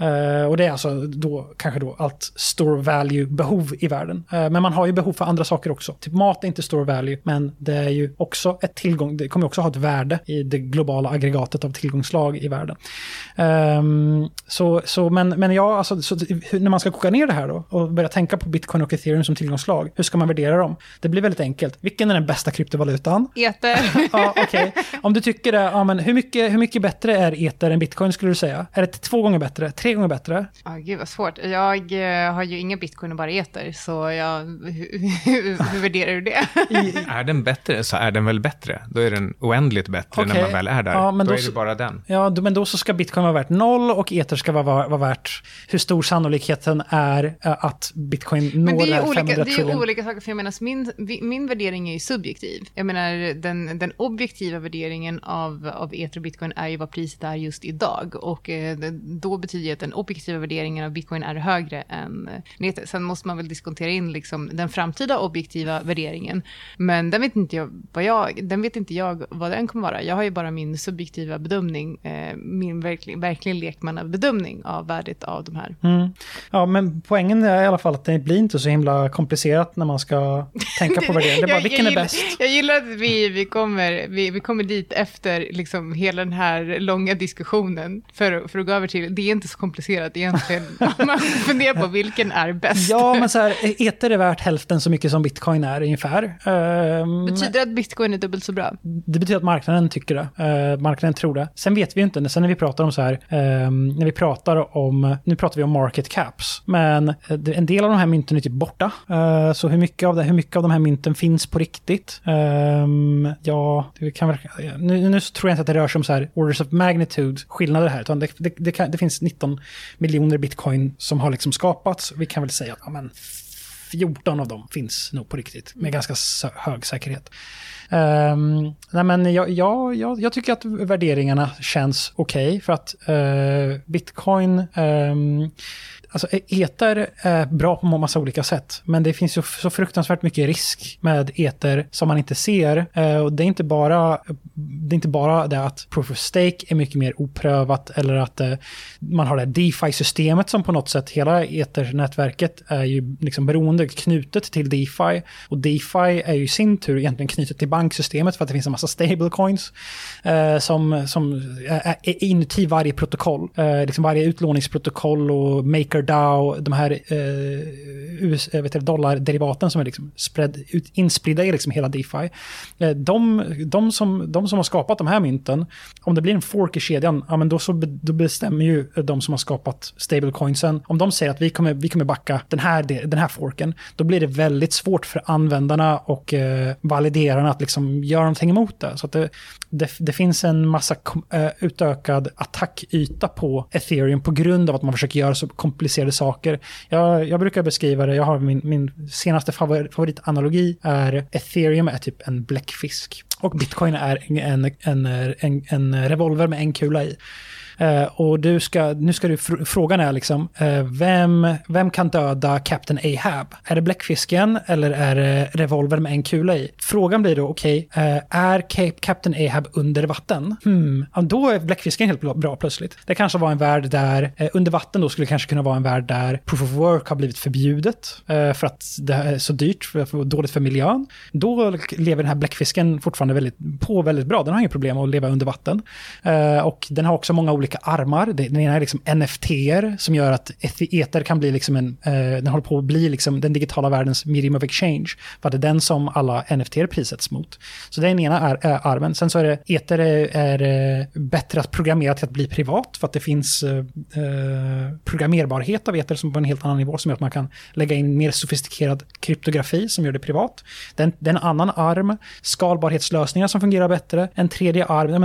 Och det är alltså då kanske då allt store value-behov i världen. Men man har ju behov för andra saker också. Typ mat är inte store value, men det är ju också ett tillgång, det kommer också ha ett värde i det globala aggregatet av tillgångslag i världen. Ehm, så, så, men, men ja, alltså, så, när man ska koka ner det här då och börja tänka på bitcoin och ethereum som tillgångslag, hur ska man värdera dem? Det blir väldigt enkelt. Vilken är den bästa kryptovalutan? Eter. [laughs] ja, okej. Om du tycker det, ja, men hur, mycket, hur mycket bättre är eter än bitcoin skulle du säga? Är det två gånger bättre? Tre gånger bättre? Ja, gud vad svårt. Jag eh, har ju inga bitcoin och bara eter, så jag, hur, [laughs] hur, hur värderar du det? Är den bättre så är den väl bättre. Då är den oändligt bättre Okej. när man väl är där. Ja, men då, då är så- det bara den. Ja, men då så ska bitcoin vara värt noll och eter ska vara, vara, värt hur stor sannolikheten är eh, att bitcoin når Men det är det här ju olika, 500 det är ju trillion. olika saker, för jag menar, min, min värdering är ju subjektiv. Jag menar, den, den objektiva värderingen av, av eter och bitcoin är ju vad priset är just idag. Och eh, då betyder det att den objektiva värderingen av bitcoin är högre än eh, eter. Sen måste man väl diskontera in liksom, den framtida objektiva värderingen. Men den vet inte jag vad jag, den vet inte jag vad den kommer vara. Jag har ju bara min subjektiva bedömning, eh, min verkligen, verkligen lekmannabedömning av värdet av de här. Mm. Ja, men poängen är i alla fall att det blir inte så himla komplicerat när man ska tänka på värdering. Det är bara, [laughs] Jag- vilken jag är gillar- bäst? Jag gillar att vi, vi, kommer, vi, vi kommer dit efter liksom hela den här långa diskussionen för, för att gå över till, det är inte så komplicerat egentligen, [laughs] man funderar på vilken är bäst. Ja, men så här, eter är värt hälften så mycket som bitcoin är ungefär. Ehm, Betyder det att bitcoin är dubbelt så bra? Det betyder att marknaden tycker det. Eh, marknaden tror det. Sen vet vi ju inte. Sen när vi pratar om så här, ehm, när vi pratar om, nu pratar vi om market caps, men eh, en del av de här mynten är typ borta. Eh, så hur mycket, av det, hur mycket av de här mynten finns på riktigt? Ehm, ja, det kan väl, nu, nu tror jag inte att det rör sig om så här orders of magnitude skillnader här, utan det, det, det, kan, det finns 19 miljoner bitcoin som har liksom skapats. Vi kan väl säga att ja, men 14 av dem finns nog på riktigt med ganska hög säkerhet. Um, nej men jag, jag, jag, jag tycker att värderingarna känns okej för att uh, bitcoin, um, alltså e- eter är bra på massa olika sätt. Men det finns ju så fruktansvärt mycket risk med eter som man inte ser. Eh, och det är inte bara det är inte bara det att proof of stake är mycket mer oprövat eller att eh, man har det DeFi-systemet som på något sätt, hela eternätverket är ju liksom beroende, knutet till DeFi. Och DeFi är ju i sin tur egentligen knutet till banksystemet för att det finns en massa stablecoins eh, som, som är, är inuti varje protokoll. Eh, liksom varje utlåningsprotokoll och maker MakerDAO, de här eh, US, eh, vet du, dollarderivaten som är liksom spread, ut, inspridda i liksom hela DeFi. Eh, de, de, som, de som har skapat de här mynten, om det blir en fork i kedjan, ja, men då, så, då bestämmer ju de som har skapat stablecoinsen, om de säger att vi kommer, vi kommer backa den här, den här forken, då blir det väldigt svårt för användarna och eh, validerarna att liksom göra någonting emot det. Så det, det, det, finns en massa uh, utökad attackyta på ethereum på grund av att man försöker göra så komplicerade saker. Jag, jag brukar beskriva det, jag har min, min senaste favoritanalogi är ethereum är typ en bläckfisk och bitcoin är en, en, en, en revolver med en kula i. Eh, och du ska, nu ska du, fr frågan är liksom, eh, vem, vem kan döda Captain Ahab? Är det bläckfisken eller är det revolver med en kula i? Frågan blir då, okej, okay, uh, är Captain Ahab under vatten? Hmm, ja, då är bläckfisken helt bra plötsligt. Det kanske var en värld där, under vatten då skulle det kanske kunna vara en värld där proof of work har blivit förbjudet för att det är så dyrt, för, för dåligt för miljön. Då lever den här bläckfisken fortfarande väldigt, på väldigt bra. Den har inga problem att leva under vatten. och den har också många olika olika armar. Den ena är liksom nft som gör att eter kan bli liksom en, eh, den håller på att bli liksom den digitala världens medium of exchange. För det är den som alla NFT prissätts mot. Så det är den ena är, är armen. Sen så är det, eter är, är, eh, bättre att programmera till att bli privat för att det finns eh, eh, programmerbarhet av eter som på en helt annan nivå som gör att man kan lägga in mer sofistikerad kryptografi som gör det privat. Den, det är en annan arm, skalbarhetslösningar som fungerar bättre, en tredje arm,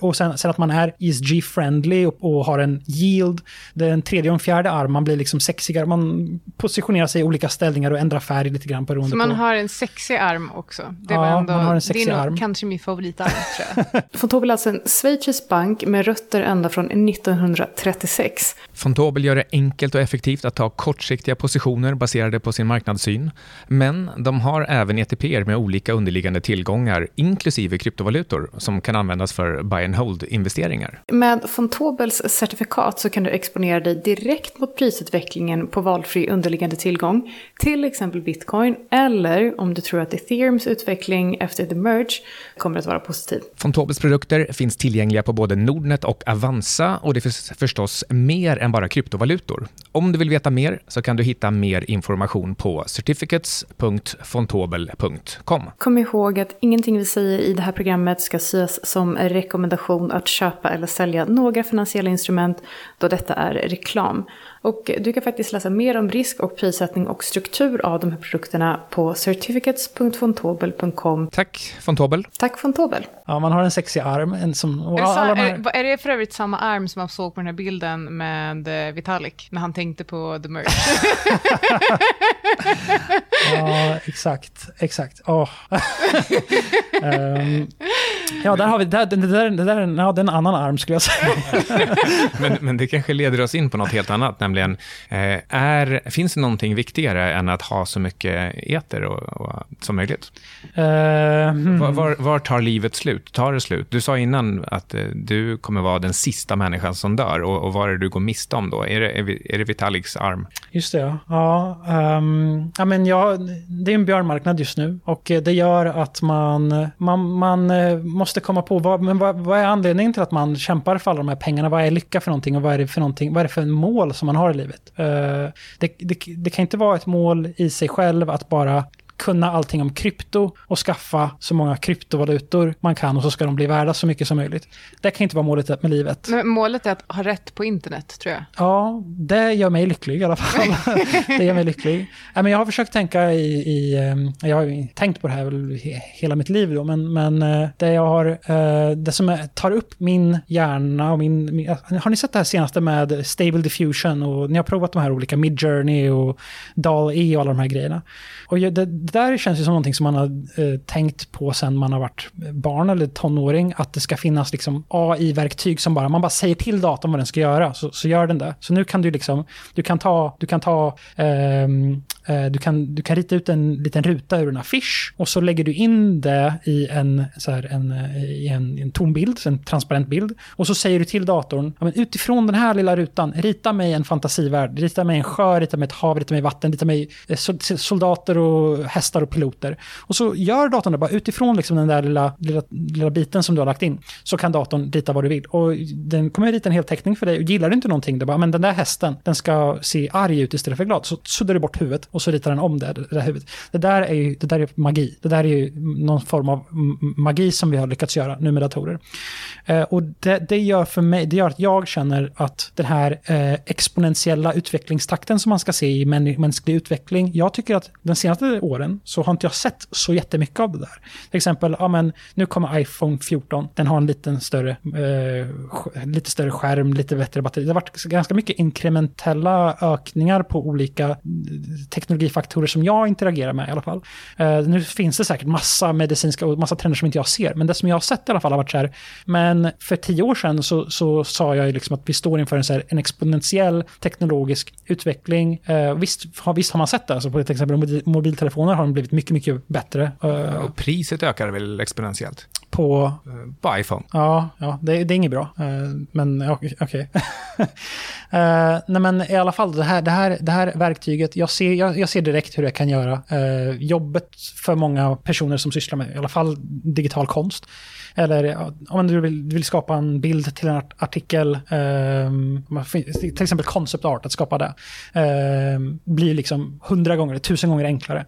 och sen, sen att man är ESG-friendly friendly och, och, har en yield. Den tredje och en fjärde arm, man blir liksom sexigare. Man positionerar sig i olika ställningar och ändrar färg lite grann beroende Så man på... har en sexig arm också? Det ja, ändå, man har en sexig arm. Det är nog kanske min favoritarm, [laughs] tror jag. Fontobel är alltså en schweizisk bank med rötter ända från 1936. Fontobel gör det enkelt och effektivt att ta kortsiktiga positioner baserade på sin marknadssyn. Men de har även ETPer med olika underliggande tillgångar, inklusive kryptovalutor, som kan användas för buy and hold-investeringar. Med von Tobels certifikat så kan du exponera dig direkt mot prisutvecklingen på valfri underliggande tillgång, till exempel bitcoin, eller om du tror att ethereums utveckling efter the merge kommer att vara positiv. Von Tobels produkter finns tillgängliga på både Nordnet och Avanza och det finns förstås mer än bara kryptovalutor. Om du vill veta mer så kan du hitta mer information på certificates.fontobel.com. Kom ihåg att ingenting vi säger i det här programmet ska ses som rekommendation att köpa eller sälja några finansiella instrument då detta är reklam. Och du kan faktiskt läsa mer om risk och prissättning och struktur av de här produkterna på certificates.fontobel.com. Tack Fontobel. Tack Fontobel. Ja, man har en sexig arm. En som, är, det så, här... är, är, det för övrigt samma arm som man såg på den här bilden med eh, Vitalik när han tänkte på The Merge? [laughs] ja, exakt. Exakt. Oh. um, [laughs] ja, där har vi, det, det, där, det, där, ja, det är en annan arm skulle jag säga. [laughs] men, men det kanske leder oss in på något helt annat, nämligen eh, är, finns det någonting viktigare än att ha så mycket eter och, och, som möjligt? Uh, hmm. var, var, var, tar livet slut? Tar det slut? Du sa innan att eh, du kommer vara den sista människan som dör och, och vad är det du går miste om då? Är det, är, det Vitaliks arm? Just det, ja. Um, ja, men ja det är en björnmarknad just nu och det gör att man, man, man måste komma på vad, men vad, vad är anledningen till att man kämpar för alla de här pengarna? Vad är lycka för någonting och vad är det för, någonting, vad är för mål som man har i livet? Eh, det, det, det kan inte vara ett mål i sig själv att bara kunna allting om krypto och skaffa så många kryptovalutor man kan och så ska de bli värda så mycket som möjligt. Det kan inte vara målet med livet. Men målet är att ha rätt på internet, tror jag. Ja, det gör mig lycklig i alla fall. [laughs] det gör mig lycklig. jag har försökt tänka i, i, eh, jag har tänkt på det här hela mitt liv då, men, men eh, det jag har, eh, det som tar upp min hjärna och min, har ni sett det här senaste med Stable Diffusion och ni har provat de här olika Midjourney och DAL-E och alla de här grejerna. Och det där känns ju som någonting som man har eh, tänkt på sen man har varit barn eller tonåring, att det ska finnas liksom AI-verktyg som bara, man bara säger till datorn vad den ska göra, så, så gör den det. Så nu kan du liksom, du kan ta, du kan ta ehm, Eh, du kan, du kan rita ut en liten ruta ur en affisch och så lägger du in det i en, så här, en, eh, i en, en tom bild, en transparent bild. Och så säger du till datorn, ja, men utifrån den här lilla rutan, rita mig en fantasivärld, rita mig en sjö, rita mig ett hav, rita mig vatten, rita mig eh, soldater och hästar hästar och piloter. Och så gör datorn det bara utifrån liksom den där lilla, lilla, lilla biten som du har lagt in, så kan datorn rita vad du vill. Och den kommer rita en hel teckning för dig. Och gillar du inte någonting, då bara, men den där hästen, den ska se arg ut istället för glad. Så suddar du bort huvudet och så ritar den om det, det där huvudet. Det där är ju det där är magi. Det där är ju någon form av magi som vi har lyckats göra nu med datorer. Eh, och det, det, gör för mig, det gör att jag känner att den här eh, exponentiella utvecklingstakten som man ska se i mänsklig utveckling, jag tycker att de senaste åren så har inte jag sett så jättemycket av det där. Till exempel, ja men nu kommer iPhone 14, den har en liten större, eh, lite större skärm, lite bättre batteri. Det har varit ganska mycket inkrementella ökningar på olika eh, teknologifaktorer som jag interagerar med i alla fall. Eh, nu finns det säkert massa medicinska och massa trender som inte jag ser, men det som jag har sett i alla fall har varit så här, men för tio år sedan så, så sa jag ju liksom att vi står inför en, så här, en exponentiell teknologisk utveckling. Eh, visst, har, visst har man sett det, alltså på till exempel mobiltelefoner har de blivit mycket, mycket bättre. Uh, och priset ökar väl exponentiellt? På? På iPhone. Ja, ja det, det är inget bra. men okej. Okay. [laughs] nej men i alla fall, det här, det här, det här verktyget, jag ser, jag, jag ser direkt hur det kan göra eh, jobbet för många personer som sysslar med i alla fall digital konst. Eller om du vill, du vill skapa en bild till en artikel, eh, till exempel concept art, att skapa det, eh, blir liksom hundra gånger, tusen gånger enklare.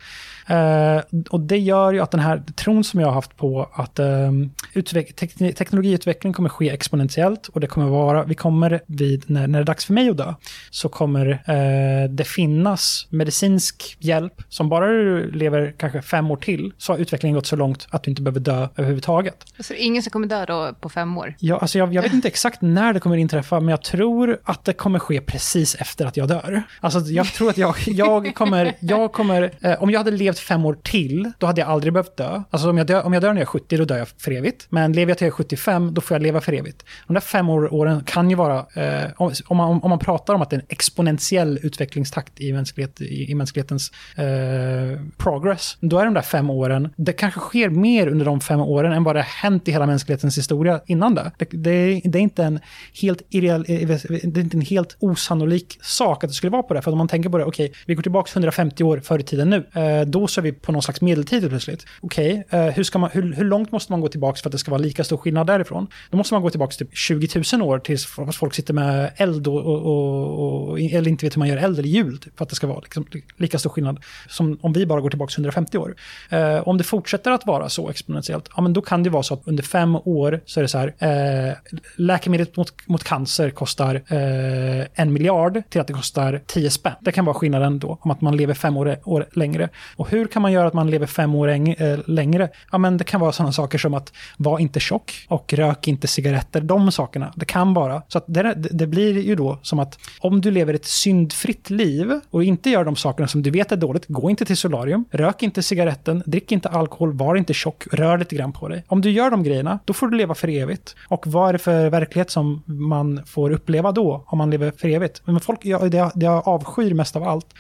Uh, och det gör ju att den här tron som jag har haft på att um, te teknologiutveckling kommer ske exponentiellt och det kommer vara, vi kommer vid, när, när det är dags för mig att dö, så kommer uh, det finnas medicinsk hjälp som bara du lever kanske fem år till, så har utvecklingen gått så långt att du inte behöver dö överhuvudtaget. Så det är ingen som kommer dö då på fem år? Ja, alltså jag, jag vet inte exakt när det kommer inträffa, men jag tror att det kommer ske precis efter att jag dör. Alltså jag tror att jag, jag kommer, jag kommer, uh, om jag hade levt levt fem år till, då hade jag aldrig behövt dö. Alltså om jag, dör, om jag dör när jag är 70, då dör jag för evigt. Men lever jag till jag är 75, då får jag leva för evigt. De där fem åren kan ju vara, eh, om, man, om man pratar om att det är en exponentiell utvecklingstakt i, mänsklighet, i, i mänsklighetens eh, progress, då är de där fem åren, det kanske sker mer under de fem åren än vad det har hänt i hela mänsklighetens historia innan det. Det, det, det är inte en helt irreal, eh, eh, det är inte en helt osannolik sak att det skulle vara på det. För om man tänker på det, okej, okay, vi går tillbaka 150 år före tiden nu, eh, då så är vi på någon slags medeltid plötsligt. Okej, okay, eh, hur, hur, hur, långt måste man gå tillbaka för att det ska vara lika stor skillnad därifrån? Då måste man gå tillbaka typ 20 000 år tills folk sitter med eld och, och, och, och eller inte vet hur man gör eld eller hjul, typ, för att det ska vara liksom, lika stor skillnad som om vi bara går tillbaka 150 år. Eh, om det fortsätter att vara så exponentiellt, ja men då kan det vara så att under fem år så är det så här, eh, läkemedlet mot, mot cancer kostar eh, en miljard till att det kostar 10 spänn. Det kan vara skillnaden då, om att man lever fem år, år längre. Och hur kan man göra att man lever fem år eh, längre? Ja, men det kan vara sådana saker som att var inte tjock och rök inte cigaretter. De sakerna. Det kan vara. Så att det, det blir ju då som att om du lever ett syndfritt liv och inte gör de sakerna som du vet är dåligt, gå inte till solarium, rök inte cigaretten, drick inte alkohol, var inte tjock, rör lite grann på dig. Om du gör de grejerna, då får du leva för evigt. Och vad är det för verklighet som man får uppleva då, om man lever för evigt? Men folk, det, det jag avskyr mest av allt,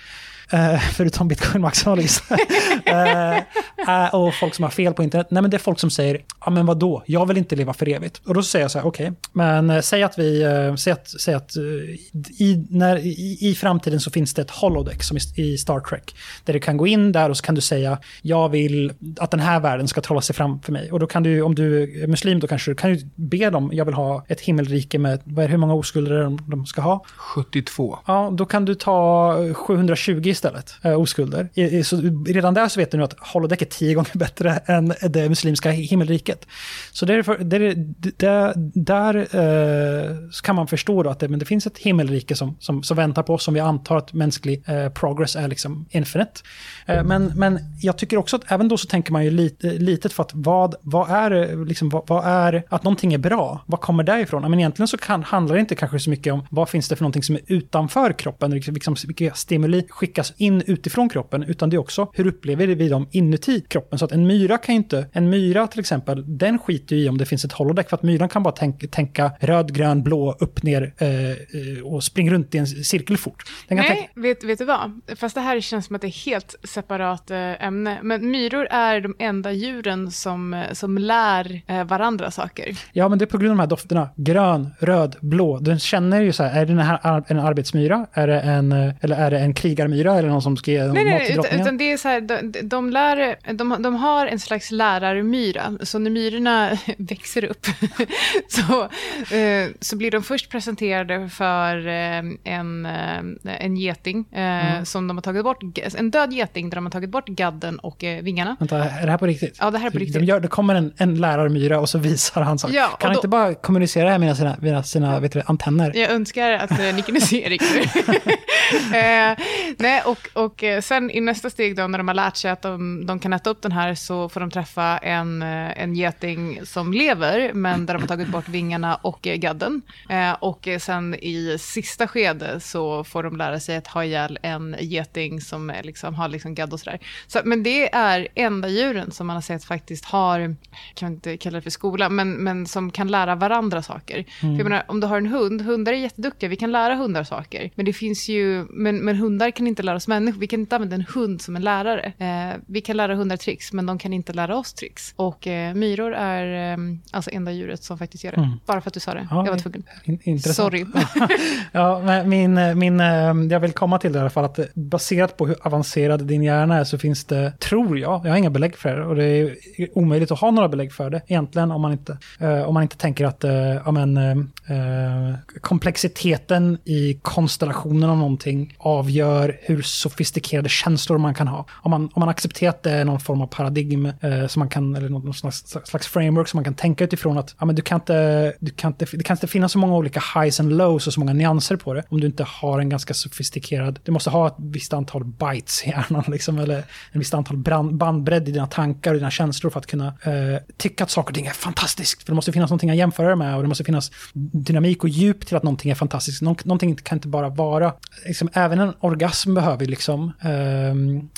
Uh, förutom bitcoin maximalis. uh, [laughs] uh, och folk som har fel på internet. Nej, men det är folk som säger, ja men vad då? jag vill inte leva för evigt. Och då säger jag så här, okej, okay, men säg att vi, säg att, säg att i, när, i, i, framtiden så finns det ett holodeck som i, i Star Trek. Där du kan gå in där och så kan du säga, jag vill att den här världen ska trolla sig fram för mig. Och då kan du, om du är muslim, då kanske du kan du be dem, jag vill ha ett himmelrike med, vad är, hur många oskulder de, de ska ha? 72. Ja, då kan du ta 720 istället, eh, oskulder. I, så redan där så vet du nu att holodeck är tio gånger [laughs] bättre än det muslimska himmelriket. Så därför, där, där, där eh, kan man förstå då att det, men det finns ett himmelrike som, som, som väntar på oss, som vi antar att mänsklig eh, progress är liksom infinite. Eh, men, men jag tycker också att även då så tänker man ju lite, litet för att vad, vad, är, liksom, vad, vad är att någonting är bra? Vad kommer därifrån? Men egentligen så kan, handlar det inte kanske så mycket om vad finns det för någonting som är utanför kroppen, liksom, liksom vilka stimuli skickas skickas in utifrån kroppen, utan det är också hur upplever vi dem inuti kroppen. Så att en myra kan ju inte, en myra till exempel, den skiter ju i om det finns ett holodeck, för att myran kan bara tänka, tänka röd, grön, blå, upp, ner eh, eh och springa runt i en cirkel fort. Nej, vet, vet du vad? Fast det här känns som att det är helt separat eh, ämne. Men myror är de enda djuren som, eh, som lär eh, varandra saker. Ja, men det är på grund av de här dofterna. Grön, röd, blå. Den känner ju så här, är det här en arbetsmyra? Är det en, eller är det en krigarmyra? Eller någon som ska ge nej, nej, utan, utan det är så här, de, de, lär, de, de har en slags lärarmyra. Så när myrorna [laughs] växer upp [laughs] så, så blir de först presenterade för en, en geting mm. som de har tagit bort. En död geting där de har tagit bort gadden och vingarna. Vänta, är det här på riktigt? Ja, det här är på riktigt. De gör, det kommer en, en lärarmyra och så visar han saker. Ja, kan han inte bara kommunicera här med sina, med sina vet du, antenner? Jag önskar att ni kunde se Erik nu. [laughs] eh, nej, och, och eh, sen i nästa steg då, när de har lärt sig att de, de kan äta upp den här, så får de träffa en, eh, en geting som lever, men där de har tagit bort vingarna och gadden. Eh, och sen i sista skede så får de lära sig att ha ihjäl en geting som liksom, har liksom gadd och sådär. Så, men det är enda djuren som man har sett faktiskt har, kan inte kalla det för skola, men, men som kan lära varandra saker. Mm. För jag menar, om du har en hund, hundar är jätteduktiga, vi kan lära hundar saker. Men det finns ju, men, men hundar kan inte lära oss människor, vi kan inte använda en hund som en lärare. Eh, vi kan lära hundar tricks, men de kan inte lära oss tricks. Och eh, myror är eh, alltså enda djuret som faktiskt gör det. Mm. Bara för att du sa det. Ja, jag var tvungen. In, intressant. Sorry. [laughs] ja, men min, min, eh, jag vill komma till det i alla fall, att baserat på hur avancerad din hjärna är så finns det, tror jag, jag har inga belägg för det och det är omöjligt att ha några belägg för det egentligen om man inte, eh, om man inte tänker att eh, ja, men, eh, komplexiteten i konstellationen av någonting avgör hur sofistikerade känslor man kan ha. Om man, om man accepterar att det eh, är någon form av paradigm eh, som man kan, eller någon slags, slags, framework som man kan tänka utifrån att ja, men du kan inte, du kan inte, det kan inte finnas så många olika highs and lows och så många nyanser på det om du inte har en ganska sofistikerad, du måste ha ett visst antal bytes i hjärnan [laughs] liksom, eller en visst antal brand, bandbredd i dina tankar och dina känslor för att kunna eh, tycka att saker och ting är fantastiskt. För det måste finnas någonting att jämföra det med och det måste finnas dynamik och djup till att någonting är fantastiskt. Nå någonting kan inte bara vara, liksom, även en orgasm behöver liksom eh,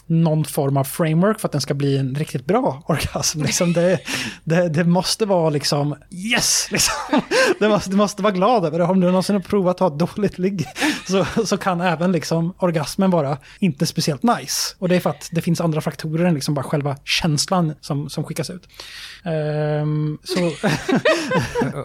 någon form av framework för att den ska bli en riktigt bra [laughs] orgasm. Liksom det, det, det måste vara liksom yes! Liksom. [laughs] Du, måste, du måste vara glad över det. Om du någonsin har provat att ha ett dåligt ligg [laughs] så, så kan även liksom orgasmen vara inte speciellt nice. Och det är för att det finns andra faktorer än liksom bara själva känslan som, som skickas ut. Um, så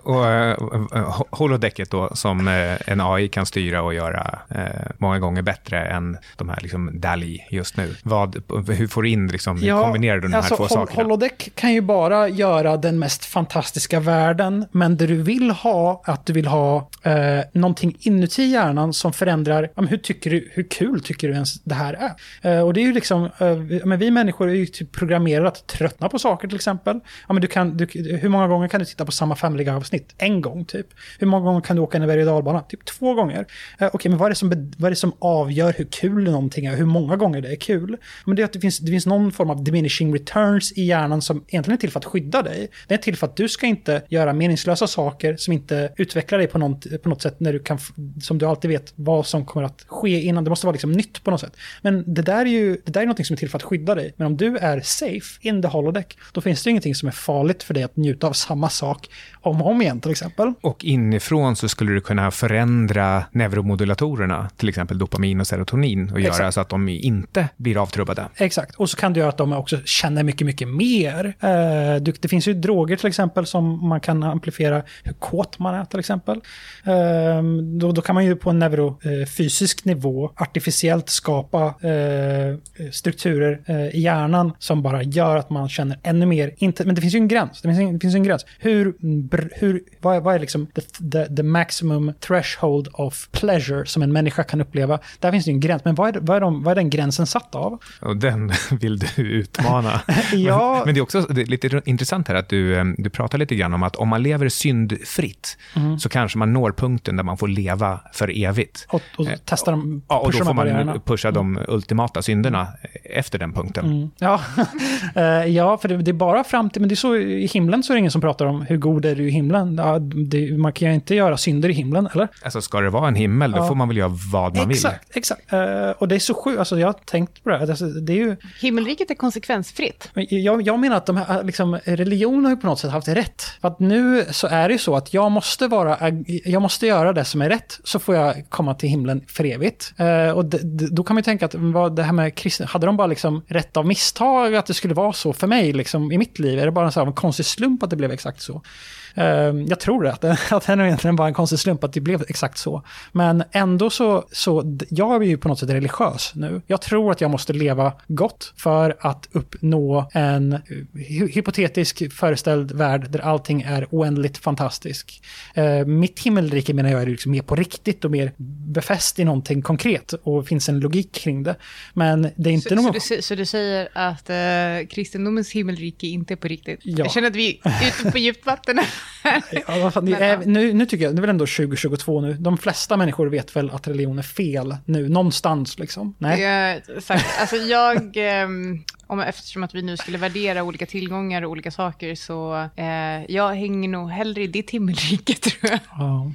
och eh, uh, holodecket då, som eh, en AI kan styra och göra uh, många gånger bättre än de här liksom DALI just nu. Vad, hur får du in, liksom, ja, kombinerar du de alltså, här två sakerna? Holodeck kan ju bara göra den mest fantastiska världen, men det du vill ha, att du vill ha uh, någonting inuti hjärnan som förändrar, um, hur, tycker du, hur kul tycker du ens det här är? Uh, och det är ju liksom, uh, men vi människor är ju typ programmerade att tröttna på saker till exempel. Ja, men du kan, du, hur många gånger kan du titta på samma Family avsnitt En gång typ. Hur många gånger kan du åka en berg och dalbana? Typ två gånger. Uh, Okej, okay, men vad är, det som, vad är det som avgör hur kul någonting är? Hur många gånger det är kul? Men det är att det finns, det finns någon form av diminishing returns i hjärnan som egentligen är till för att skydda dig. Det är till för att du ska inte göra meningslösa saker som inte utvecklar dig på något, på något sätt när du kan, som du alltid vet vad som kommer att ske innan. Det måste vara liksom nytt på något sätt. Men det där är ju, det där är något som är till för att skydda dig. Men om du är safe in the holodeck, då finns det ingenting som är farligt för dig att njuta av samma sak om och om igen till exempel. Och inifrån så skulle du kunna förändra neuromodulatorerna, till exempel dopamin och serotonin, och Exakt. göra så att de inte blir avtrubbade. Exakt, och så kan du göra att de också känner mycket, mycket mer. Uh, det finns ju droger till exempel som man kan amplifiera hur kåt man är till exempel. Uh, då, då kan man ju på en neurofysisk nivå artificiellt skapa uh, strukturer i hjärnan som bara gör att man känner ännu mer. Inte, men det finns ju en gräns. Det finns en, det finns en gräns. Hur, hur, vad, är, vad är liksom the, the, the, maximum threshold of pleasure som en människa kan uppleva? Där finns det ju en gräns. Men vad är, vad är, de, vad är den gränsen satt av? Och den vill du utmana. [laughs] ja. men, men, det är också det är lite intressant här att du, eh, du pratar lite grann om att om man lever syndfritt mm. så kanske man når punkten där man får leva för evigt. Och, och eh, testa de, ja, och då får man pusha mm. de ultimata synderna efter den punkten. Mm. Ja. [laughs] ja, för det, det, är bara fram till, men det är så i himlen så är det ingen som pratar om hur god är du i himlen. Ja, det, man kan ju inte göra synder i himlen, eller? Alltså ska det vara en himmel, då ja. får man väl göra vad man exakt, vill. Exakt, exakt. Uh, och det är så sjukt, alltså jag har tänkt på det. Alltså, det är ju... Himmelriket är konsekvensfritt. Jag, jag menar att de här, liksom, religion har ju på något sätt haft rätt. För att nu så är det ju så att jag måste, vara, jag måste göra det som är rätt, så får jag komma till himlen för evigt. Uh, och då kan man ju tänka att vad det här med kristna, hade de bara liksom rätt av misstag att det skulle vara så för mig liksom, i mitt liv? Är det bara en, sån här, en konstig slump att det blev exakt så? Ehm, jag tror att [laughs] att det egentligen bara en konstig slump att det blev exakt så. Men ändå så, så, jag är ju på något sätt religiös nu. Jag tror att jag måste leva gott för att uppnå en hypotetisk föreställd värld där allting är oändligt fantastisk. Ehm, mitt himmelrike menar jag är liksom mer på riktigt och mer befäst i någonting konkret och finns en logik kring det. Men det är inte så, någon... så, du, så du säger att uh, kristendomens himmelrike inte är på riktigt? Ja. Jag känner att vi är ute på djupt vatten. [laughs] ja, fan, är, nu, nu tycker jag, det är väl ändå 2022 nu. De flesta människor vet väl att religion är fel nu, någonstans liksom. Nej. Ja, exakt. Alltså jag, um, om, eftersom att vi nu skulle värdera olika tillgångar och olika saker, så eh, jag hänger nog hellre i ditt himmelrike [laughs] tror jag. Ja.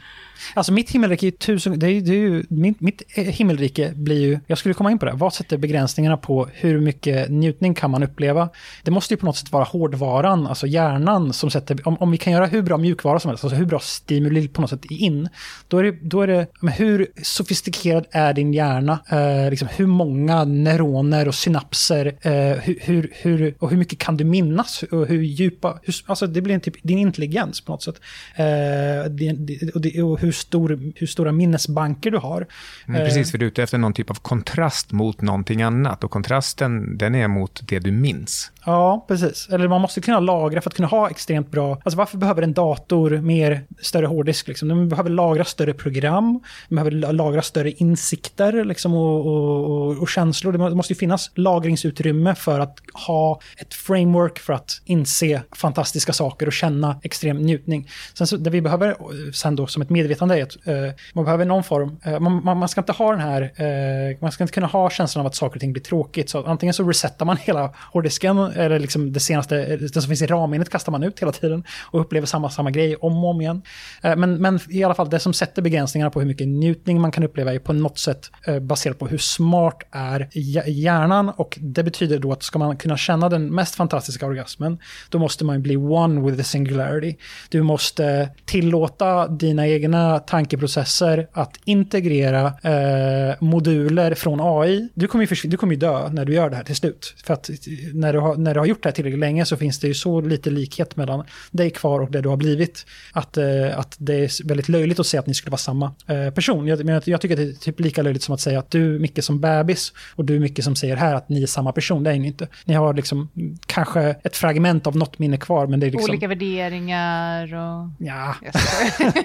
Alltså mitt himmelrike är tusen... Det är, det är ju, mitt, mitt eh, himmelrike blir ju... Jag skulle komma in på det. Vad sätter begränsningarna på hur mycket njutning kan man uppleva? Det måste ju på något sätt vara hårdvaran, alltså hjärnan, som sätter... Om, om vi kan göra hur bra mjukvara som helst, alltså hur bra stimuli på något sätt in, då är det... Då är det men hur sofistikerad är din hjärna? Eh, liksom, hur många neuroner och synapser? Eh, hur, hur, hur, och hur mycket kan du minnas? Och hur djupa... Hur, alltså det blir en typ din intelligens på något sätt. Eh, din, din, och, det, och hur, stor, hur stora minnesbanker du har. Mm, precis, för du är ute efter någon typ av kontrast mot någonting annat. Och kontrasten, den är mot det du minns. Ja, precis. Eller man måste kunna lagra för att kunna ha extremt bra... Alltså varför behöver en dator mer större hårddisk? Liksom? Den behöver lagra större program, den behöver lagra större insikter liksom, och, och, och, känslor. Det måste ju finnas lagringsutrymme för att ha ett framework för att inse fantastiska saker och känna extrem njutning. Sen så, det vi behöver sen då som ett medvetande är att eh, man behöver någon form... eh, man, man, man, ska inte ha den här... eh, man ska inte kunna ha känslan av att saker och ting blir tråkigt. Så antingen så resetar man hela hårddisken eller liksom det senaste, det som finns i ramminnet kastar man ut hela tiden och upplever samma, samma grej om och om igen. Eh, men, men i alla fall, det som sätter begränsningarna på hur mycket njutning man kan uppleva är på något sätt eh, baserat på hur smart är hjärnan och det betyder då att ska man kunna känna den mest fantastiska orgasmen, då måste man bli one with the singularity. Du måste tillåta dina egna tankeprocesser att integrera eh, moduler från AI. Du kommer, ju du kommer ju dö när du gör det här till slut. För att när du har, när du har gjort det här tillräckligt länge så finns det ju så lite likhet mellan dig kvar och det du har blivit. Att, eh, att det är väldigt löjligt att säga att ni skulle vara samma eh, person. Jag, jag, jag, tycker att det är typ lika löjligt som att säga att du Micke som bebis och du Micke som säger här att ni är samma person. Det är ni inte. Ni har liksom kanske ett fragment av något minne kvar men det är liksom... Olika värderingar och... Ja. uh,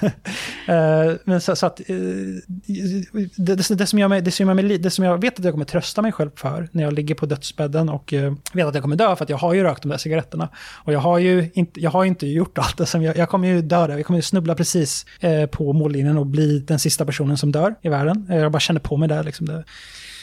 [laughs] [laughs] [laughs] Eh, men så, så att eh, det, det, det, som jag, det, som jag, det som jag vet att jag kommer trösta mig själv för när jag ligger på dödsbädden och eh, vet att jag kommer dö för att jag har ju rökt de där cigaretterna. Och jag har ju inte, jag har inte gjort allt det som jag, jag kommer ju dö där. Jag kommer ju snubbla precis på mållinjen och bli den sista personen som dör i världen. Jag bara känner på mig där liksom. Det,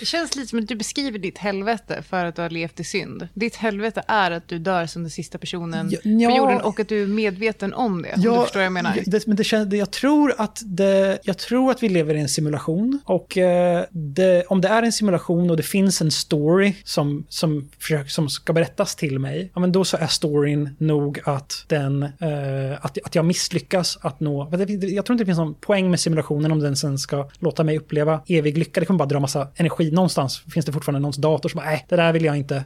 det känns lite som att du beskriver ditt helvete för att du har levt i synd. Ditt helvete är att du dör som den sista personen ja, på jorden och att du är medveten om det. Ja, du förstår vad jag menar. Det, men det känns, jag, tror att det, jag tror att vi lever i en simulation. Och eh, det, om det är en simulation och det finns en story som, som, som ska berättas till mig, ja, men då så är storyn nog att, den, eh, att, att jag misslyckas att nå... Jag tror inte det finns någon poäng med simulationen om den sen ska låta mig uppleva evig lycka. Det kommer bara dra massa energi någonstans finns det fortfarande någons dator som bara, nej, det där vill jag inte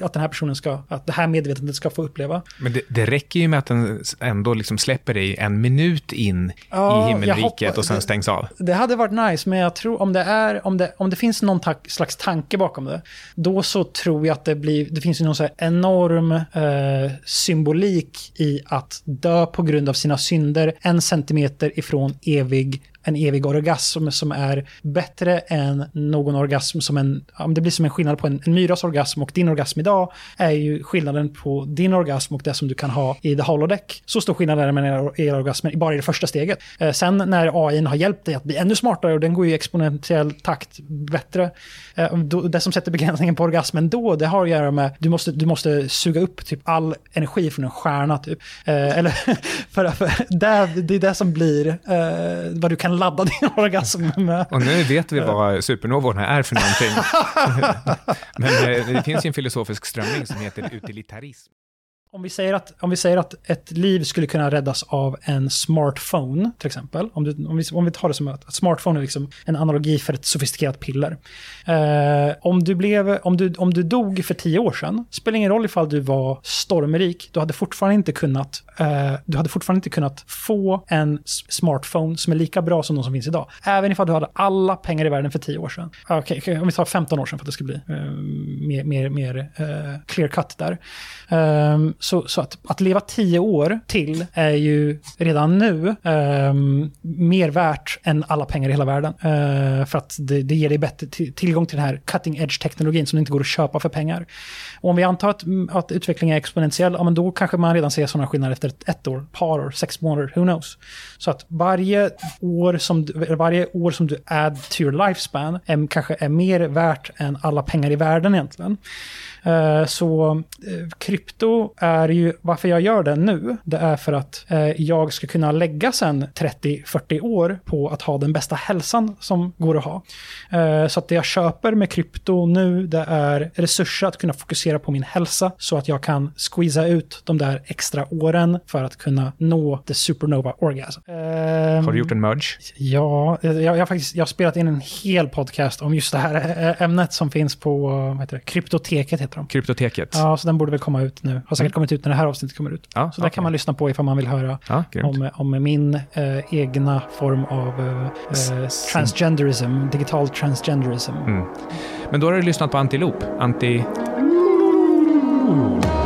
att den här personen ska, att det här medvetandet ska få uppleva. Men det, det räcker ju med att den ändå liksom släpper dig en minut in ja, i himmelriket och sen stängs av. Det hade varit nice, men jag tror om det är, om det, om det finns någon ta slags tanke bakom det, då så tror jag att det blir, det finns ju någon så enorm eh, symbolik i att dö på grund av sina synder en centimeter ifrån evig en evig orgasm som är bättre än någon orgasm som en, om det blir som en skillnad på en, en myras orgasm och din orgasm idag, är ju skillnaden på din orgasm och det som du kan ha i the holodeck. Så stor skillnad är det mellan era orgasmer bara i det första steget. Eh, sen när AI har hjälpt dig att bli ännu smartare och den går ju i exponentiell takt bättre, det som sätter begränsningen på orgasmen då, det har att göra med, du måste, du måste suga upp typ all energi från en stjärna typ. Eh, eller, [laughs] för, för, det, det är det som blir eh, vad du kan kan ladda din [laughs] orgasm med. Och nu vet vi vad supernovorna är för någonting. [laughs] Men eh, det finns ju en filosofisk strömning som heter utilitarism. Om vi, säger att, om vi säger att ett liv skulle kunna räddas av en smartphone, till exempel. Om, du, om, vi, om vi tar det som att, att smartphone är liksom en analogi för ett sofistikerat piller. Eh, om, du blev, om, du, om du dog för tio år sedan, spelar ingen roll ifall du var stormrik, du hade fortfarande inte kunnat, eh, du hade fortfarande inte kunnat få en smartphone som är lika bra som de som finns idag. Även ifall du hade alla pengar i världen för tio år sedan. Eh, okej, okay, om vi tar 15 år sedan för att det ska bli eh, mer, mer, mer eh, clear cut där. Eh, så, så att, att leva tio år till är ju redan nu eh, mer värt än alla pengar i hela världen. Eh, för att det, det, ger dig bättre tillgång till den här cutting edge-teknologin som inte går att köpa för pengar. Och om vi antar att, att utvecklingen är exponentiell, ja, men då kanske man redan ser sådana skillnader efter ett, ett år, par år, sex månader, who knows. Så att varje år som du, varje år som du add to your lifespan är, kanske är mer värt än alla pengar i världen egentligen. Uh, så uh, krypto är ju, varför jag gör det nu, det är för att uh, jag ska kunna lägga sen 30-40 år på att ha den bästa hälsan som går att ha. så att det jag köper med krypto nu, det är resurser att kunna fokusera på min hälsa så att jag kan squeeza ut de där extra åren för att kunna nå the supernova orgasm. Har du gjort en merge? Ja, jag, jag, har faktiskt jag har spelat in en hel podcast om just det här ämnet som finns på vad heter det, kryptoteket. Heter de. Kryptoteket. Ja, så den borde väl komma ut nu. Har säkert mm. kommit ut när det här avsnittet kommer ut. Ja, så okay. där kan man lyssna på ifall man vill höra ja, om, om min äh, egna form av äh, transgenderism, digital transgenderism. Mm. Men då har du lyssnat på Antilop, anti... Ooh.